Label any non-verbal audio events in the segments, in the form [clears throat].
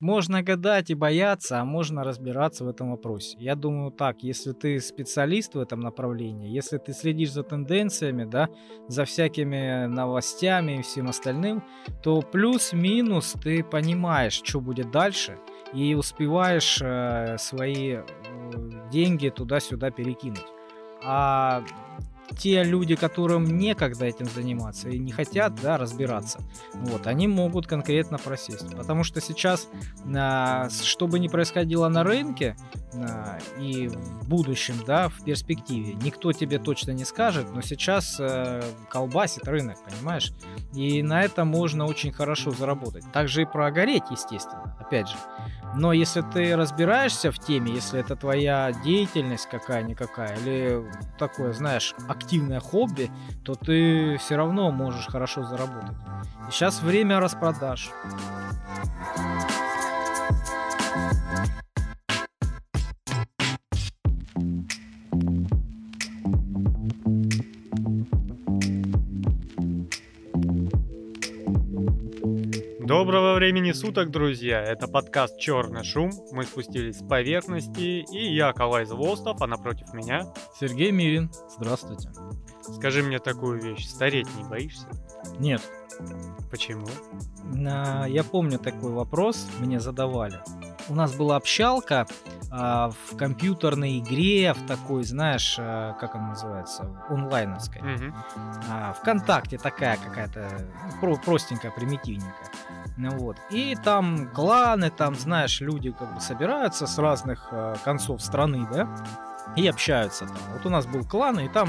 Можно гадать и бояться, а можно разбираться в этом вопросе. Я думаю так, если ты специалист в этом направлении, если ты следишь за тенденциями, да, за всякими новостями и всем остальным, то плюс-минус ты понимаешь, что будет дальше, и успеваешь э, свои э, деньги туда-сюда перекинуть. А те люди, которым некогда этим заниматься и не хотят да, разбираться, вот, они могут конкретно просесть. Потому что сейчас, а, что бы ни происходило на рынке а, и в будущем, да, в перспективе, никто тебе точно не скажет, но сейчас э, колбасит рынок, понимаешь? И на это можно очень хорошо заработать. Также и прогореть, естественно, опять же. Но если ты разбираешься в теме, если это твоя деятельность какая-никакая, или такое, знаешь, активное хобби, то ты все равно можешь хорошо заработать. И сейчас время распродаж. Доброго времени суток, друзья! Это подкаст «Черный шум». Мы спустились с поверхности, и я Калай Звостов, а напротив меня... Сергей Мирин. Здравствуйте. Скажи мне такую вещь, стареть не боишься? Нет. Почему? Я помню такой вопрос, мне задавали. У нас была общалка а, в компьютерной игре, в такой, знаешь, а, как она называется, онлайновской. Угу. А, ВКонтакте такая какая-то про простенькая, примитивненькая. Ну вот. И там кланы, там, знаешь, люди как бы собираются с разных э, концов страны, да, и общаются там. Вот у нас был клан, и там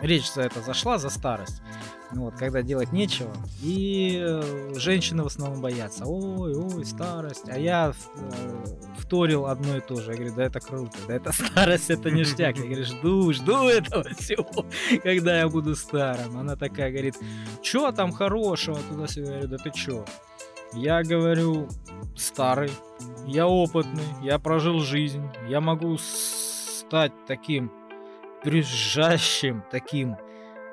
речь за это зашла, за старость. Ну вот, когда делать нечего. И э, женщины в основном боятся. Ой, ой, старость. А я э, вторил одно и то же. Я говорю, да это круто, да это [laughs] старость, это ништяк. Я говорю, жду, жду этого всего, [laughs] когда я буду старым. Она такая говорит, что там хорошего туда-сюда? Я говорю, да ты чё? Я говорю, старый, я опытный, я прожил жизнь, я могу стать таким брюзжащим, таким,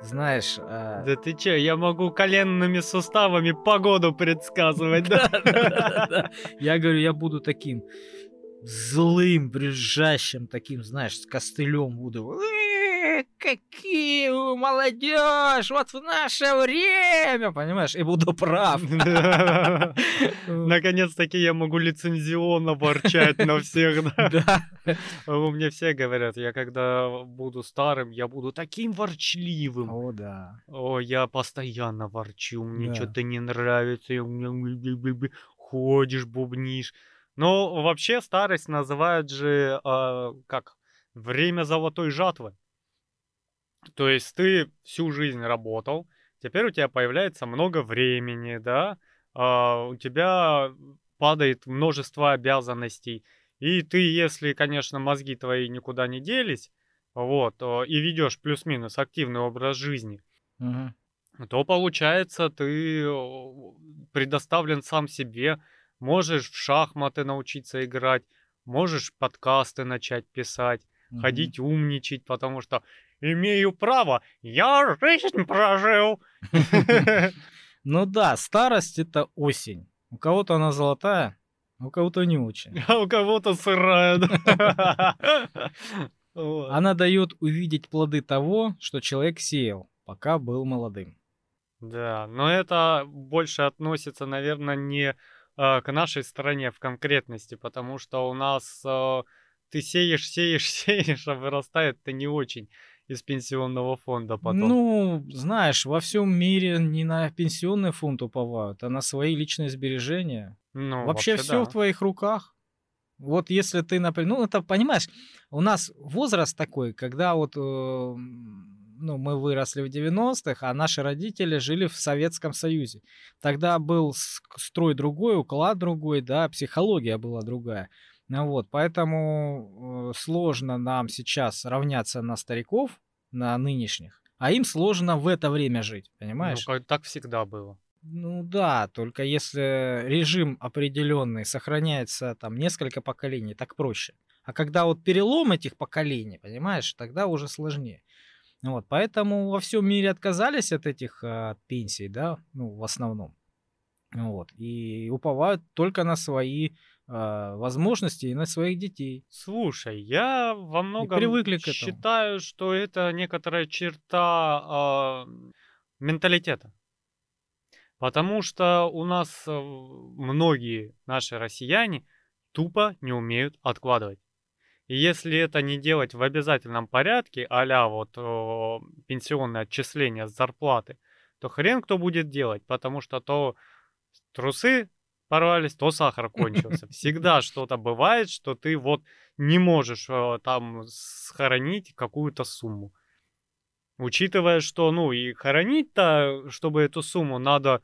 знаешь... Э... Да ты че, я могу коленными суставами погоду предсказывать, [laughs] да? Я говорю, я буду таким злым, брюзжащим, таким, знаешь, с костылем буду какие вы молодежь, вот в наше время, понимаешь, и буду прав. [laughs] Наконец-таки я могу лицензионно ворчать на всех, да? [laughs] У меня все говорят, я когда буду старым, я буду таким ворчливым. О, да. О, я постоянно ворчу, мне что-то не нравится, ходишь, бубнишь. Но вообще старость называют же, а, как, время золотой жатвы. То есть ты всю жизнь работал, теперь у тебя появляется много времени, да, а, у тебя падает множество обязанностей, и ты, если, конечно, мозги твои никуда не делись, вот, и ведешь плюс-минус активный образ жизни, угу. то получается ты предоставлен сам себе, можешь в шахматы научиться играть, можешь подкасты начать писать, угу. ходить умничать, потому что имею право, я жизнь прожил. [laughs] Ну да, старость это осень. У кого-то она золотая, у кого-то не очень. [laughs] А у кого-то сырая. [laughs] Она дает увидеть плоды того, что человек сеял, пока был молодым. Да, но это больше относится, наверное, не э, к нашей стране в конкретности, потому что у нас э, ты сеешь, сеешь, сеешь, а вырастает это не очень из пенсионного фонда потом. Ну, знаешь, во всем мире не на пенсионный фонд уповают, а на свои личные сбережения. Ну, вообще, вообще все да. в твоих руках. Вот если ты, например, ну это понимаешь, у нас возраст такой, когда вот э, ну, мы выросли в 90-х, а наши родители жили в Советском Союзе. Тогда был строй другой, уклад другой, да, психология была другая. Ну вот, поэтому э, сложно нам сейчас равняться на стариков, на нынешних, а им сложно в это время жить, понимаешь? Ну, так всегда было. Ну да, только если режим определенный сохраняется там несколько поколений, так проще. А когда вот перелом этих поколений, понимаешь, тогда уже сложнее. Вот, поэтому во всем мире отказались от этих от пенсий, да, ну, в основном. Вот. И уповают только на свои а, возможности и на своих детей. Слушай, я во И многом привыкли к этому. считаю, что это некоторая черта а, менталитета. Потому что у нас э, многие наши россияне тупо не умеют откладывать. И если это не делать в обязательном порядке, а вот о, пенсионное отчисление с зарплаты, то хрен кто будет делать, потому что то трусы порвались, то сахар кончился. [laughs] Всегда что-то бывает, что ты вот не можешь э, там схоронить какую-то сумму. Учитывая, что, ну, и хоронить-то, чтобы эту сумму, надо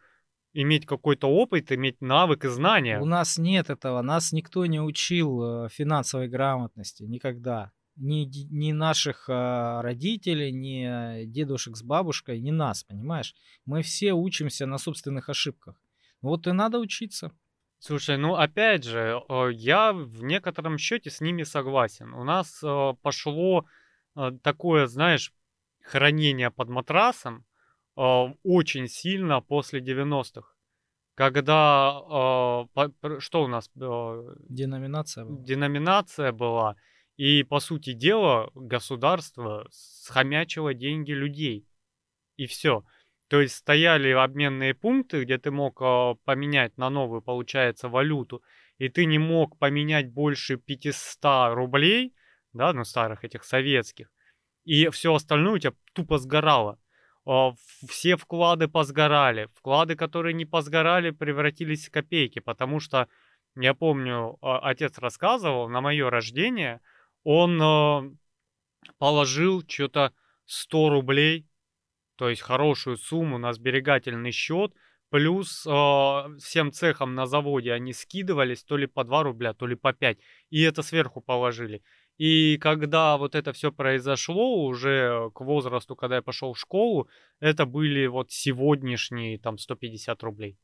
иметь какой-то опыт, иметь навык и знания. У нас нет этого. Нас никто не учил э, финансовой грамотности никогда. Ни, ни наших а, родителей, ни дедушек с бабушкой, ни нас, понимаешь? Мы все учимся на собственных ошибках. Вот и надо учиться. Слушай, ну опять же, я в некотором счете с ними согласен. У нас э, пошло э, такое, знаешь, хранение под матрасом э, очень сильно после 90-х. Когда, что у нас, Деноминация была. деноминация была, и, по сути дела, государство схомячило деньги людей. И все. То есть стояли обменные пункты, где ты мог э, поменять на новую, получается, валюту, и ты не мог поменять больше 500 рублей, да, ну, старых этих советских, и все остальное у тебя тупо сгорало. А, Все вклады позгорали. Вклады, которые не позгорали, превратились в копейки, потому что я помню, а, отец рассказывал, на мое рождение он положил что-то 100 рублей, то есть хорошую сумму на сберегательный счет, плюс э, всем цехам на заводе они скидывались то ли по 2 рубля, то ли по 5, и это сверху положили. И когда вот это все произошло уже к возрасту, когда я пошел в школу, это были вот сегодняшние там 150 рублей.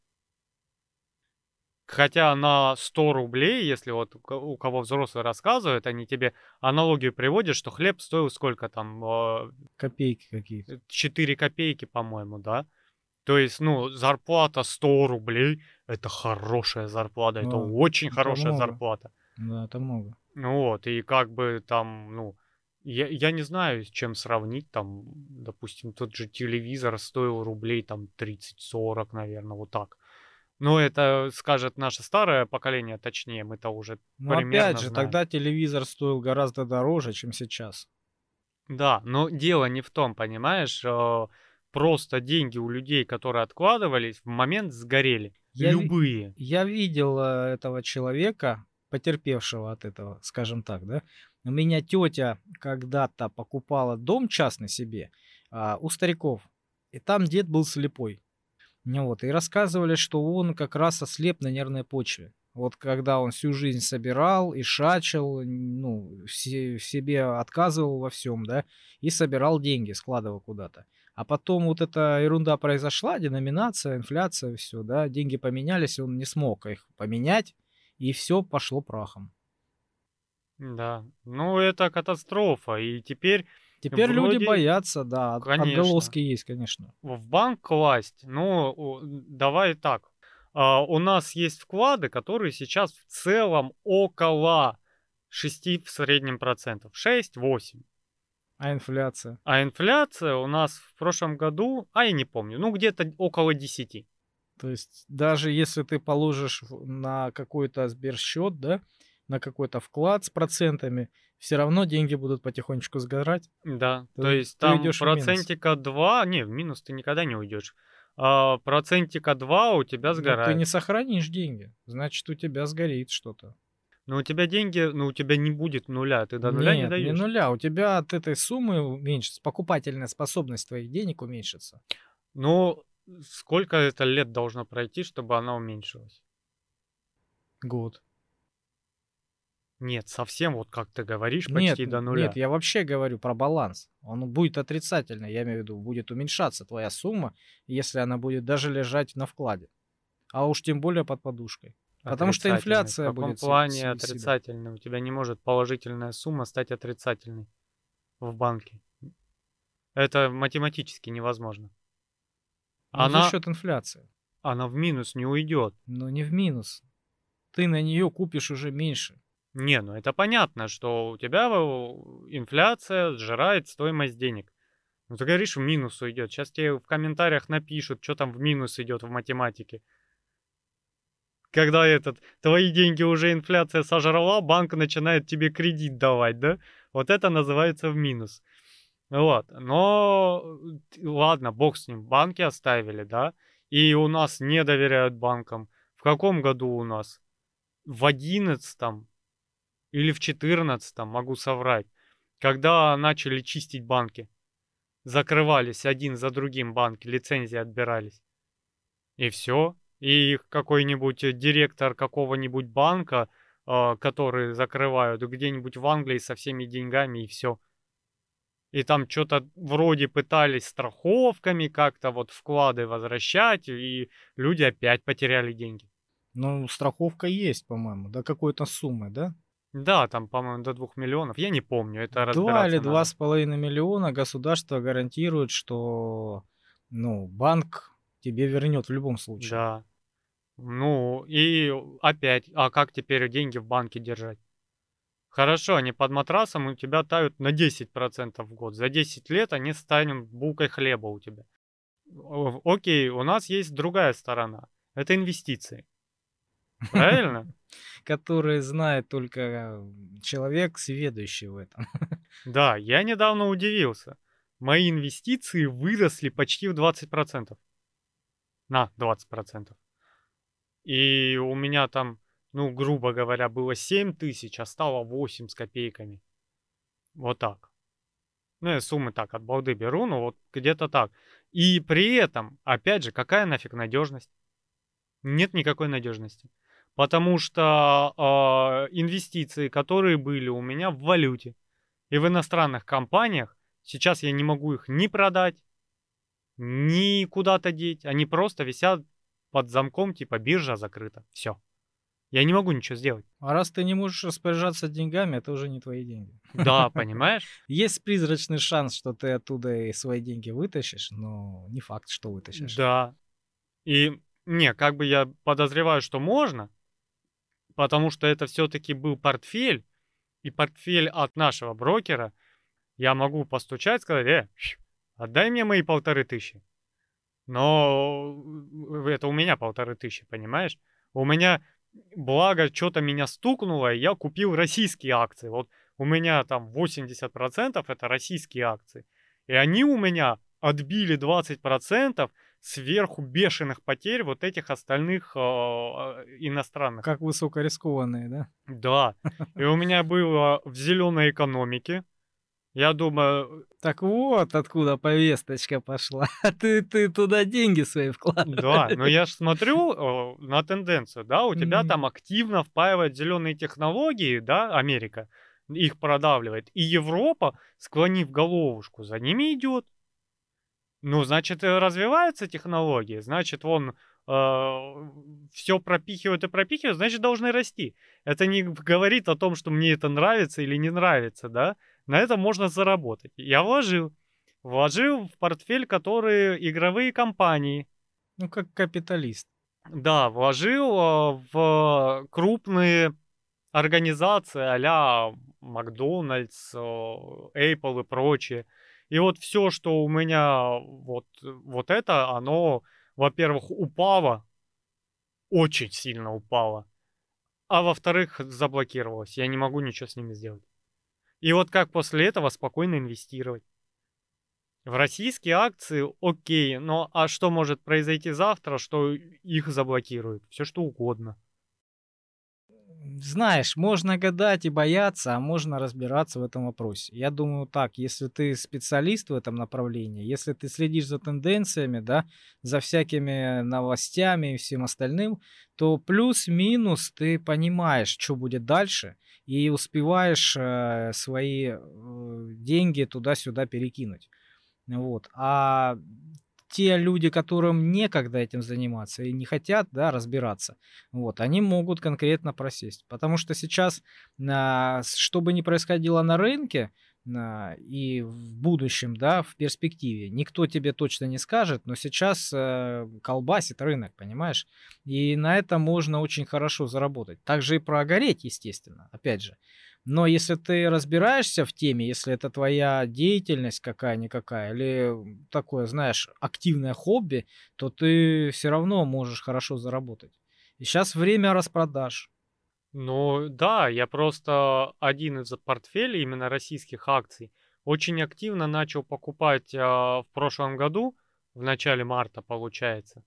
Хотя на 100 рублей, если вот у ко- у кого взрослые рассказывают, они тебе аналогию приводят, что хлеб стоил сколько там, э, Копейки какие-то. 4 копейки, по-моему, да? То есть, ну, зарплата 100 рублей, это хорошая зарплата, это Ну, очень это хорошая много. зарплата. Да, это много. Ну вот, и как бы там, ну, я, я не знаю, с чем сравнить, там, допустим, тот же телевизор стоил рублей там 30-40, наверное, вот так. Но это скажет наше старое поколение, точнее, мы-то уже Но примерно опять же, знаем. тогда телевизор стоил гораздо дороже, чем сейчас. Да, но дело не в том, понимаешь, э, просто деньги у людей, которые откладывались, в момент сгорели. Я ви- Любые. Я видел э, этого человека, потерпевшего от этого, скажем так, да. У меня тетя когда-то покупала дом частный себе а, у стариков, и там дед был слепой. Ну вот, и рассказывали, что он как раз ослеп на нервной почве. Вот когда он всю жизнь собирал и шачил, ну, в себе отказывал во всем, да, и собирал деньги, складывал куда-то. А потом вот эта ерунда произошла, деноминация, инфляция, все, да, деньги поменялись, он не смог их поменять, и все пошло прахом. Да. Ну, это катастрофа. И теперь Теперь люди Вроде- боятся, да, Конечно. отголоски есть, конечно. в банк класть, ну, давай так. А, у нас есть вклады, которые сейчас в целом около 6 в среднем процентов. 6-8. А инфляция? А инфляция у нас в прошлом году, а я не помню, ну где-то около 10. То есть даже если ты положишь на какой-то сберсчет, да, на какой-то вклад с процентами, все равно деньги будут потихонечку сгорать. Да, Ты- то есть там процентика 2, не, в минус ты никогда не уйдешь. А, процентика 2 у тебя Но сгорает. ты не сохранишь деньги, значит у тебя сгорит что-то. Но у тебя деньги, ну у тебя не будет нуля, ты до нуля не Нет, даешь. нуля. У тебя от этой суммы уменьшится, покупательная способность твоих денег уменьшится. Ну, сколько это лет должно пройти, чтобы она уменьшилась? Год. Нет, совсем вот как ты говоришь, Нет, почти до нуля. нет, я вообще говорю про баланс. Он будет отрицательный, я имею в виду, будет уменьшаться твоя сумма, если она будет даже лежать на вкладе. А уж тем более под подушкой. Потому что инфляция В каком будет плане отрицательный? У тебя не может положительная сумма стать отрицательной в банке. Это математически невозможно. Ну, Она... За счет инфляции. она в минус не уйдет. Но не в минус. Ты на нее купишь уже меньше. Не, ну это понятно, что у тебя инфляция сжирает стоимость денег. Ну ты говоришь, в минус уйдет. Сейчас тебе в комментариях напишут, что там в минус идет в математике. Когда этот, твои деньги уже инфляция сожрала, банк начинает тебе кредит давать, да? Вот это называется в минус. Вот, но ладно, бог с ним, банки оставили, да? И у нас не доверяют банкам. В каком году у нас? В одиннадцатом или в четырнадцатом, могу соврать, когда начали чистить банки. Закрывались один за другим банки, лицензии отбирались. И все. И какой-нибудь директор какого-нибудь банка, э, который закрывают где-нибудь в Англии со всеми деньгами и все. И там что-то вроде пытались страховками как-то вот вклады возвращать, и люди опять потеряли деньги. Ну, страховка есть, по-моему, до какой-то суммы, да? Да, там, по-моему, до 2 миллионов. Я не помню, это Два или два с половиной миллиона государство гарантирует, что ну, банк тебе вернет в любом случае. Да. Ну, и опять, а как теперь деньги в банке держать? Хорошо, они под матрасом у тебя тают на 10% в год. За 10 лет они станут булкой хлеба у тебя. Окей, у нас есть другая сторона. Это инвестиции. Правильно? Которые знает только человек, сведущий в этом. [laughs] Да, я недавно удивился. Мои инвестиции выросли почти в 20%. На 20%. И у меня там, ну, грубо говоря, было 7 тысяч, а стало 8 с копейками. Вот так. Ну, я суммы так от балды беру, но вот где-то так. И при этом, опять же, какая нафиг надежность? Нет никакой надежности. Потому что э, инвестиции, которые были у меня в валюте и в иностранных компаниях, сейчас я не могу их ни продать, ни куда-то деть. Они просто висят под замком, типа биржа закрыта. Все. Я не могу ничего сделать. А раз ты не можешь распоряжаться деньгами, это уже не твои деньги. Да, [laughs] понимаешь? Есть призрачный шанс, что ты оттуда и свои деньги вытащишь, но не факт, что вытащишь. Да. И не, как бы я подозреваю, что можно, потому что это все-таки был портфель, и портфель от нашего брокера, я могу постучать, сказать, э, отдай мне мои полторы тысячи. Но это у меня полторы тысячи, понимаешь? У меня, благо, что-то меня стукнуло, и я купил российские акции. Вот у меня там 80% это российские акции. И они у меня отбили 20%, сверху бешеных потерь вот этих остальных э, иностранных. Как высокорискованные, да? Да. И у меня было в зеленой экономике. Я думаю... Так вот откуда повесточка пошла. [laughs] Ты, ты туда деньги свои вкладываешь. Да, но я же смотрю э, на тенденцию, да, у тебя mm-hmm. там активно впаивают зеленые технологии, да, Америка их продавливает. И Европа, склонив головушку, за ними идет. Ну, значит, э, развиваются технологии, значит, он э, все пропихивает и пропихивает, значит, должны расти. Это не говорит о том, что мне это нравится или не нравится, да? На это можно заработать. Я вложил. Вложил в портфель, которые игровые компании. Ну, как капиталист. Да, вложил э, в крупные организации а-ля Макдональдс, э, Apple и прочее. И вот все, что у меня вот, вот это, оно, во-первых, упало, очень сильно упало, а во-вторых, заблокировалось. Я не могу ничего с ними сделать. И вот как после этого спокойно инвестировать. В российские акции окей, но а что может произойти завтра, что их заблокируют? Все что угодно знаешь, можно гадать и бояться, а можно разбираться в этом вопросе. Я думаю так, если ты специалист в этом направлении, если ты следишь за тенденциями, да, за всякими новостями и всем остальным, то плюс-минус ты понимаешь, что будет дальше, и успеваешь э, свои э, деньги туда-сюда перекинуть. Вот. А те люди, которым некогда этим заниматься и не хотят да, разбираться, вот, они могут конкретно просесть. Потому что сейчас, а, что бы ни происходило на рынке, и в будущем, да, в перспективе. Никто тебе точно не скажет, но сейчас э, колбасит рынок, понимаешь? И на этом можно очень хорошо заработать. Также и прогореть, естественно, опять же. Но если ты разбираешься в теме, если это твоя деятельность какая-никакая, или такое, знаешь, активное хобби, то ты все равно можешь хорошо заработать. И сейчас время распродаж. Ну да, я просто один из портфелей именно российских акций очень активно начал покупать а, в прошлом году, в начале марта получается.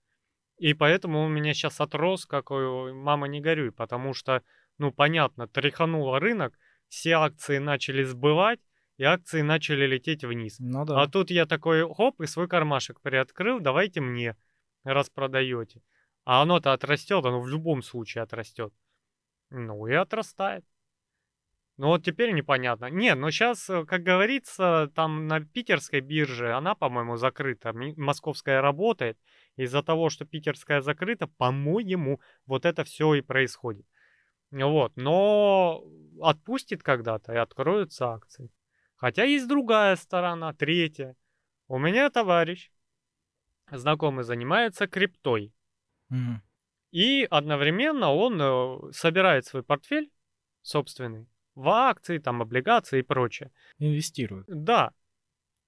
И поэтому у меня сейчас отрос, как мама не горюй, потому что, ну понятно, тряхануло рынок, все акции начали сбывать, и акции начали лететь вниз. Ну А да. тут я такой, хоп, и свой кармашек приоткрыл, давайте мне, раз продаете. А оно-то отрастет, оно в любом случае отрастет. Ну и отрастает. Ну вот теперь непонятно. Не, но сейчас, как говорится, там на питерской бирже, она, по-моему, закрыта. Московская работает. Из-за того, что питерская закрыта, по-моему, вот это все и происходит. Вот, но отпустит когда-то и откроются акции. Хотя есть другая сторона, третья. У меня товарищ, знакомый, занимается криптой. Мгм. И одновременно он э, собирает свой портфель собственный в акции, там, облигации и прочее. Инвестируют. Да.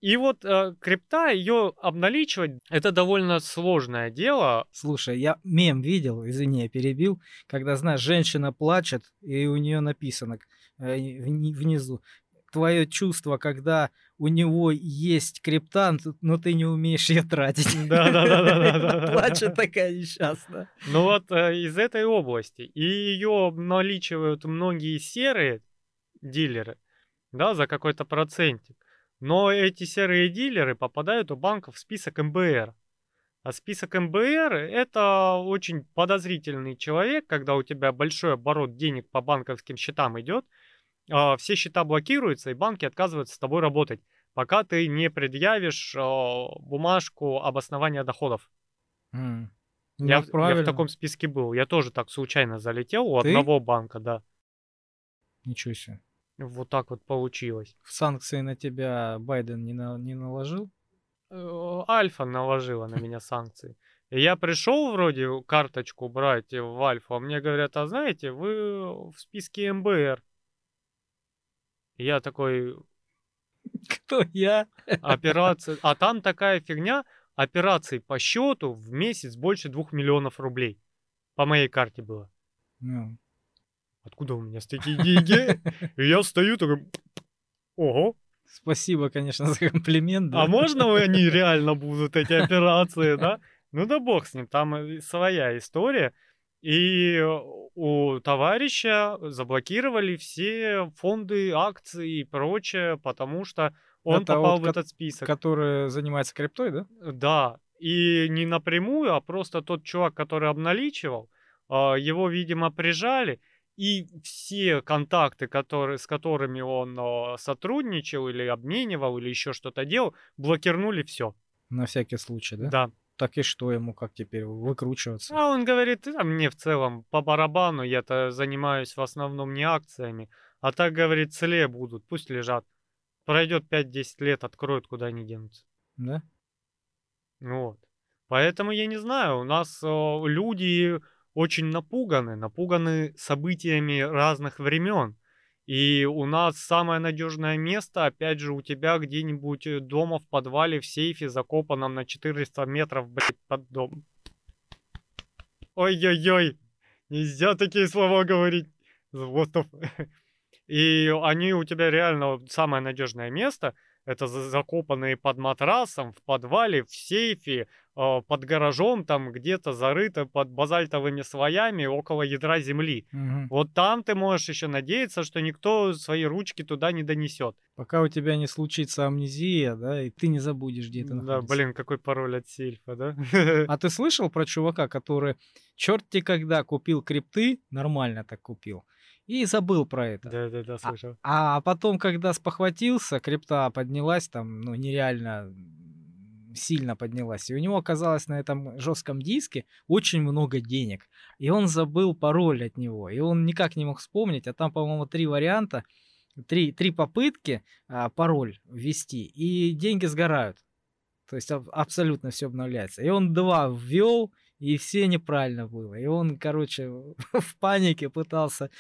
И вот э, крипта, ее обналичивать, это довольно сложное дело. Слушай, я мем видел, извини, я перебил, когда, знаешь, женщина плачет, и у нее написано э, вни- внизу, твое чувство, когда у него есть криптант, но ты не умеешь ее тратить. Да-да-да-да-да-да. Плачет такая несчастная. Ну вот э, из этой области. И ее обналичивают многие серые дилеры, да, за какой-то процентик. Но эти серые дилеры попадают у банков в список МБР. А список МБР это очень подозрительный человек, когда у тебя большой оборот денег по банковским счетам идет, а, все счета блокируются, и банки отказываются с тобой работать, пока ты не предъявишь бумажку об основании доходов. М. Я, Ну, в- я в таком списке был. Я тоже так случайно залетел у Ты? одного банка, да. Ничего себе. Вот так вот получилось. Санкции на тебя Байден не, на- не наложил? Альфа наложила на меня санкции. Я пришел вроде карточку брать в Альфа, а мне говорят, а знаете, вы в списке МБР. Я такой, Кто я? операция... А там такая фигня, операций по счету в месяц больше двух миллионов рублей. По моей карте было. Ну, Откуда у меня такие деньги? И я стою такой, ого, Спасибо, конечно, [laughs] за комплимент. да. А можно они реально будут, эти операции, да? Ну да бог с ним, там своя история. И у товарища заблокировали все фонды, акции и прочее, потому что он Это попал вот в этот список. Который занимается криптой, да? Да, и не напрямую, а просто тот чувак, который обналичивал, а, его, видимо, прижали, и все контакты, которые, с которыми он а, сотрудничал или обменивал, или еще что-то делал, блокирнули все. На всякий случай, да? Да. Так и что ему, как теперь выкручиваться? А он говорит, «Да мне в целом по барабану, я-то занимаюсь в основном не акциями, а так, говорит, целее будут, пусть лежат. Пройдет 5-10 лет, откроют, куда они денутся. Да? Вот. Поэтому я не знаю, у нас э, люди очень напуганы, напуганы событиями разных времен. И у нас самое надежное место, опять же, у тебя где-нибудь э, дома в подвале, в сейфе, закопанном на 400 метров, блядь, под дом. Ой-ой-ой, нельзя такие слова говорить. Злотов. [laughs] И они у тебя реально самое надежное место. Это за- закопанные под матрасом, в подвале, в сейфе, под гаражом, там где-то зарыто под базальтовыми слоями около ядра земли. Мгм. Вот там ты можешь еще надеяться, что никто свои ручки туда не донесет. Пока у тебя не случится амнезия, да, и ты не забудешь, где ты Да, находишься. блин, какой пароль от сейфа, да? [laughs] А [laughs] ты слышал про чувака, который черти когда купил крипты, нормально так купил, и забыл про это. Да-да-да, слышал. А потом, когда спохватился, крипта поднялась там, ну, нереально сильно поднялась. И у него оказалось на этом жестком диске очень много денег. И он забыл пароль от него. И он никак не мог вспомнить. А там, по-моему, три варианта. Три, три попытки а, пароль ввести, и деньги сгорают. То есть аб- абсолютно все обновляется. И он два ввел, и все неправильно было. И он, короче, в [laughs] панике пытался,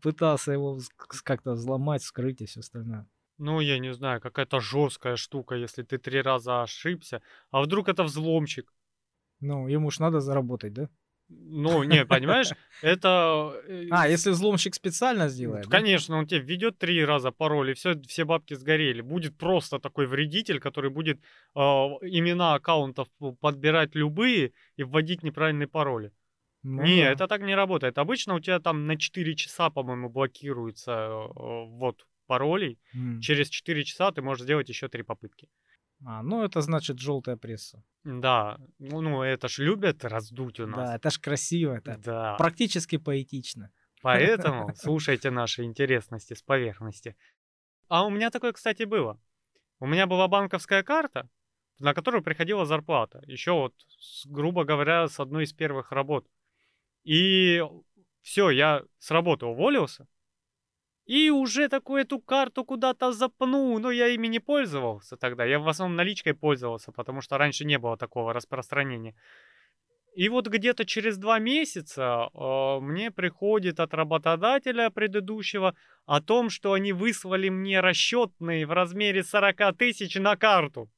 пытался его как-то взломать, вскрыть и все остальное. Ну, я не знаю, какая-то жесткая штука, если ты три раза ошибся. А вдруг это взломщик? Ну, ему ж надо заработать, да? Ну, не, понимаешь, это... э, А, если взломщик специально ну, сделает? Конечно, он тебе введет три раза пароль, и все, все бабки сгорели. Будет просто такой вредитель, который будет э, имена аккаунтов подбирать любые и вводить неправильные пароли. Ну не, да. это так не работает. Обычно у тебя там на 4 часа, по-моему, блокируется э, ввод паролей. М. Через 4 часа ты можешь сделать еще три попытки. А, ну это значит желтая пресса. Да, ну, ну это ж любят раздуть у Да, нас. это ж красиво, это Да, практически поэтично. поэтому [laughs] слушайте наши интересности с поверхности. А у меня такое, кстати, было. У меня была банковская карта, на которую приходила зарплата. Еще вот, грубо говоря, с одной из первых работ. И все, я с работы уволился. И уже такую эту карту куда-то запнул. Но я ими не пользовался тогда. Я в основном наличкой пользовался, потому что раньше не было такого распространения. И вот где-то через два месяца э, мне приходит от работодателя предыдущего о том, что они выслали мне расчетные в размере 40 тысяч на карту.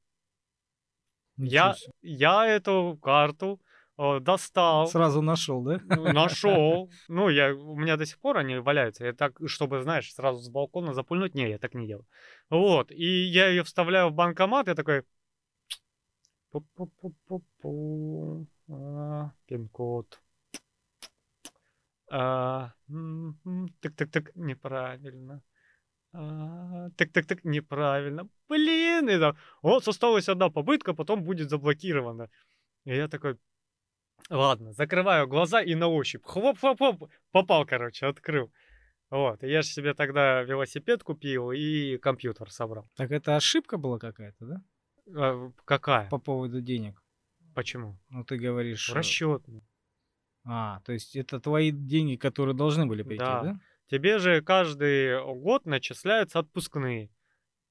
Ничего Я, я эту карту достал, Сразу нашел, да? ну, нашел. Ну, я, у меня до сих пор они валяются. Я так, чтобы, знаешь, сразу с балкона запульнуть. Не, я так не делаю. Вот. И я ее вставляю в банкомат, я такой... А, Пин-код. А, Так-так-так, неправильно. А, Так-так-так, неправильно. Блин, и там, вот осталась одна попытка, потом будет заблокирована. И я такой, ладно, закрываю глаза и на ощупь. Хлоп-хлоп-хлоп, попал, короче, открыл. Вот, я же себе тогда велосипед купил и компьютер собрал. Так это ошибка была какая-то, да? А, какая? По поводу денег. Почему? Ну ты говоришь... э, Расчет. А, то есть это твои деньги, которые должны были прийти, Да. да? Тебе же каждый год начисляются отпускные.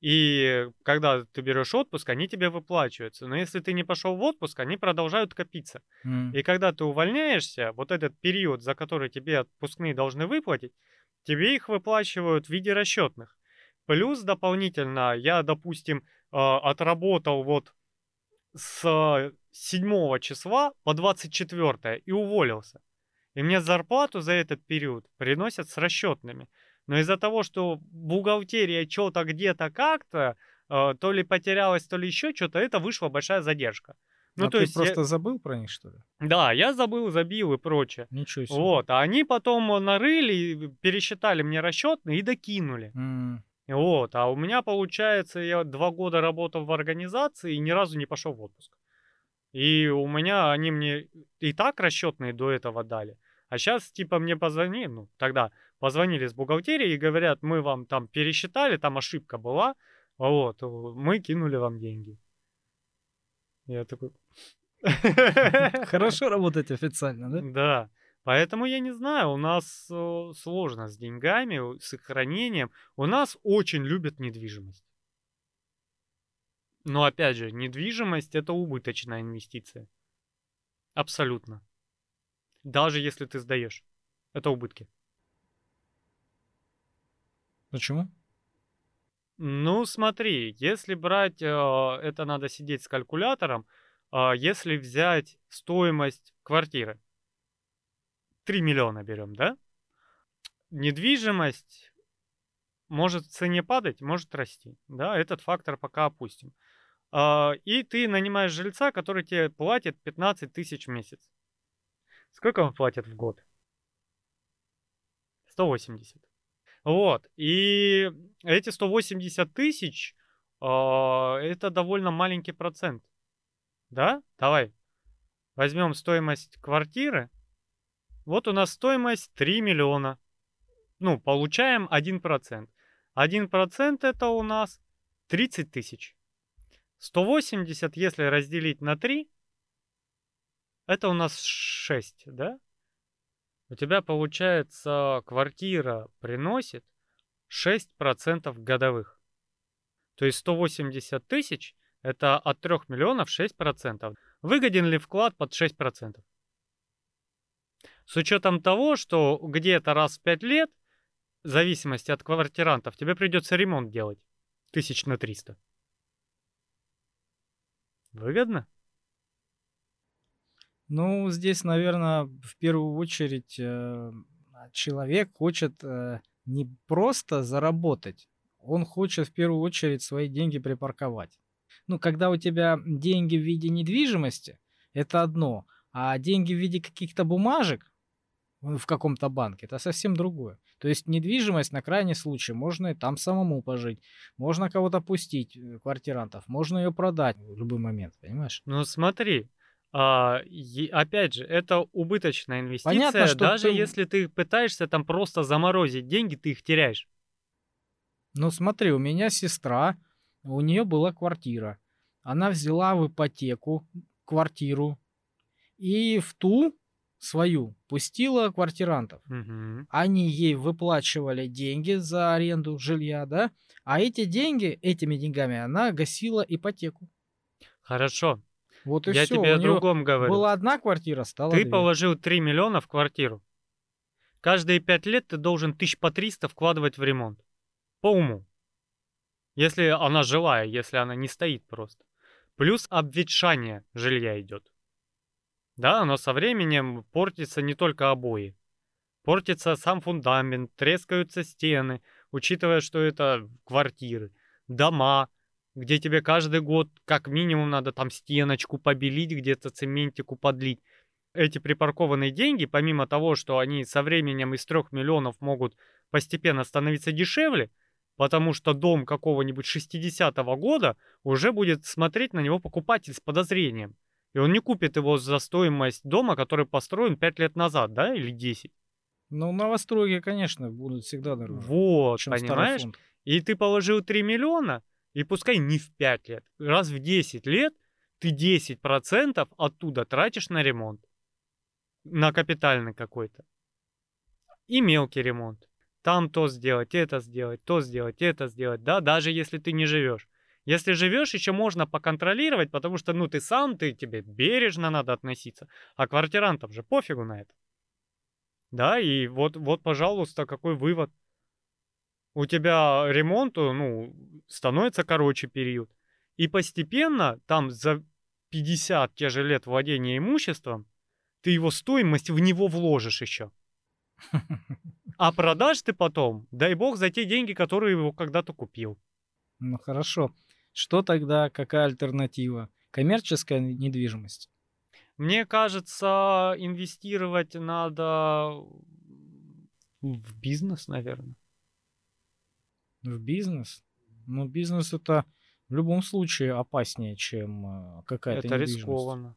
И когда ты берешь отпуск, они тебе выплачиваются. Но если ты не пошел в отпуск, они продолжают копиться. М. И когда ты увольняешься, вот этот период, за который тебе отпускные должны выплатить, тебе их выплачивают в виде расчетных. Плюс дополнительно я, допустим, а, отработал вот с 7 числа по 24 и уволился. И мне зарплату за этот период приносят с расчетными. Но из-за того, что бухгалтерия что-то где-то как-то, э, то ли потерялась, то ли еще что-то, это вышла большая задержка. Ну, а то ты есть, я- просто забыл про них, что ли? да, я забыл, забил и прочее. Ничего себе. Вот, а они потом нарыли, пересчитали мне расчетные и докинули. М. Вот, а у меня, получается, я два года работал в организации и ни разу не пошел в отпуск. И у меня они мне и так расчетные до этого дали. А сейчас, типа, мне позвонили, ну, тогда позвонили с бухгалтерии и говорят, мы вам там пересчитали, там ошибка была, вот, мы кинули вам деньги. Я такой... [laughs] Хорошо работать официально, да? Да. Поэтому я не знаю, у нас э, сложно с деньгами, с их хранением. У нас очень любят недвижимость. Но опять же, недвижимость это убыточная инвестиция. Абсолютно. Даже если ты сдаешь. Это убытки. Почему? Ну, смотри, если брать, э, это надо сидеть с калькулятором, а, если взять стоимость квартиры, 3 миллиона берем, да? Недвижимость может в цене падать, может расти, да, этот фактор пока опустим. А, И ты нанимаешь жильца, который тебе платит 15 тысяч в месяц. Сколько он платит в год? 180. Вот. И эти 180 тысяч а, это довольно маленький процент. Да? Давай. Возьмем стоимость квартиры. Вот у нас стоимость 3 миллиона. Ну, получаем 1%. 1% это у нас 30 тысяч. 180, если разделить на 3, это у нас 6, да? У тебя, получается, квартира приносит 6% годовых. То есть 180 тысяч – это от 3 миллионов 6%. Выгоден ли вклад под 6%? С учетом того, что где-то раз в 5 лет, в зависимости от квартирантов, тебе придется ремонт делать. Тысяч на 300. Выгодно? Ну, здесь, наверное, в первую очередь э, человек хочет э, не просто заработать, он хочет в первую очередь свои деньги припарковать. Ну, когда у тебя деньги в виде недвижимости, это одно, а деньги в виде каких-то бумажек в каком-то банке, это совсем другое. То есть недвижимость на крайний случай можно и там самому пожить, можно кого-то пустить, э, квартирантов, можно ее продать в любой момент, понимаешь? Ну смотри, а, и, опять же, это убыточная инвестиция. Понятно, что Даже ты- если ты пытаешься там просто заморозить деньги, ты их теряешь. Ну смотри, у меня сестра, у нее была квартира. Она взяла в ипотеку квартиру и в ту свою пустила квартирантов. Мгм. Они ей выплачивали деньги за аренду жилья, да? А эти деньги, этими деньгами она гасила ипотеку. Хорошо. Вот и Я все. тебе о другом говорю. была одна квартира, стала Ты две. положил 3 миллиона в квартиру. Каждые 5 лет ты должен тысяч по 300 вкладывать в ремонт. По уму. Если она жилая, если она не стоит просто. Плюс обветшание жилья идет. Да, оно со временем портится не только обои. Портится сам фундамент, трескаются стены, учитывая, что это квартиры, дома, где тебе каждый год как минимум надо там стеночку побелить, где-то цементику подлить. Эти припаркованные деньги, помимо того, что они со временем из 3 миллионов могут постепенно становиться дешевле, потому что дом какого-нибудь 60-го года уже будет смотреть на него покупатель с подозрением. И он не купит его за стоимость дома, который построен 5 лет назад, да, или 10. Ну, новостройки, конечно, будут всегда дороже. Вот, понимаешь? И ты положил 3 миллиона, и пускай не в 5 лет, раз в 10 лет ты 10% оттуда тратишь на ремонт. На капитальный какой-то. И мелкий ремонт. Там то сделать, это сделать, то сделать, это сделать. Да, даже если ты не живешь. Если живешь, еще можно поконтролировать, потому что, ну, ты сам, ты тебе бережно надо относиться. А квартирантам же пофигу на это. Да, и вот, вот, пожалуйста, какой вывод. У тебя ремонту, ну, становится короче период. И постепенно, там за 50 те же лет владения имуществом, ты его стоимость в него вложишь еще. А продашь ты потом, дай бог, за те деньги, которые его когда-то купил. Ну хорошо. Что тогда, какая альтернатива? Коммерческая недвижимость. Мне кажется, инвестировать надо в бизнес, наверное. В бизнес? Ну, бизнес это в любом случае опаснее, чем э, какая-то Это рискованно.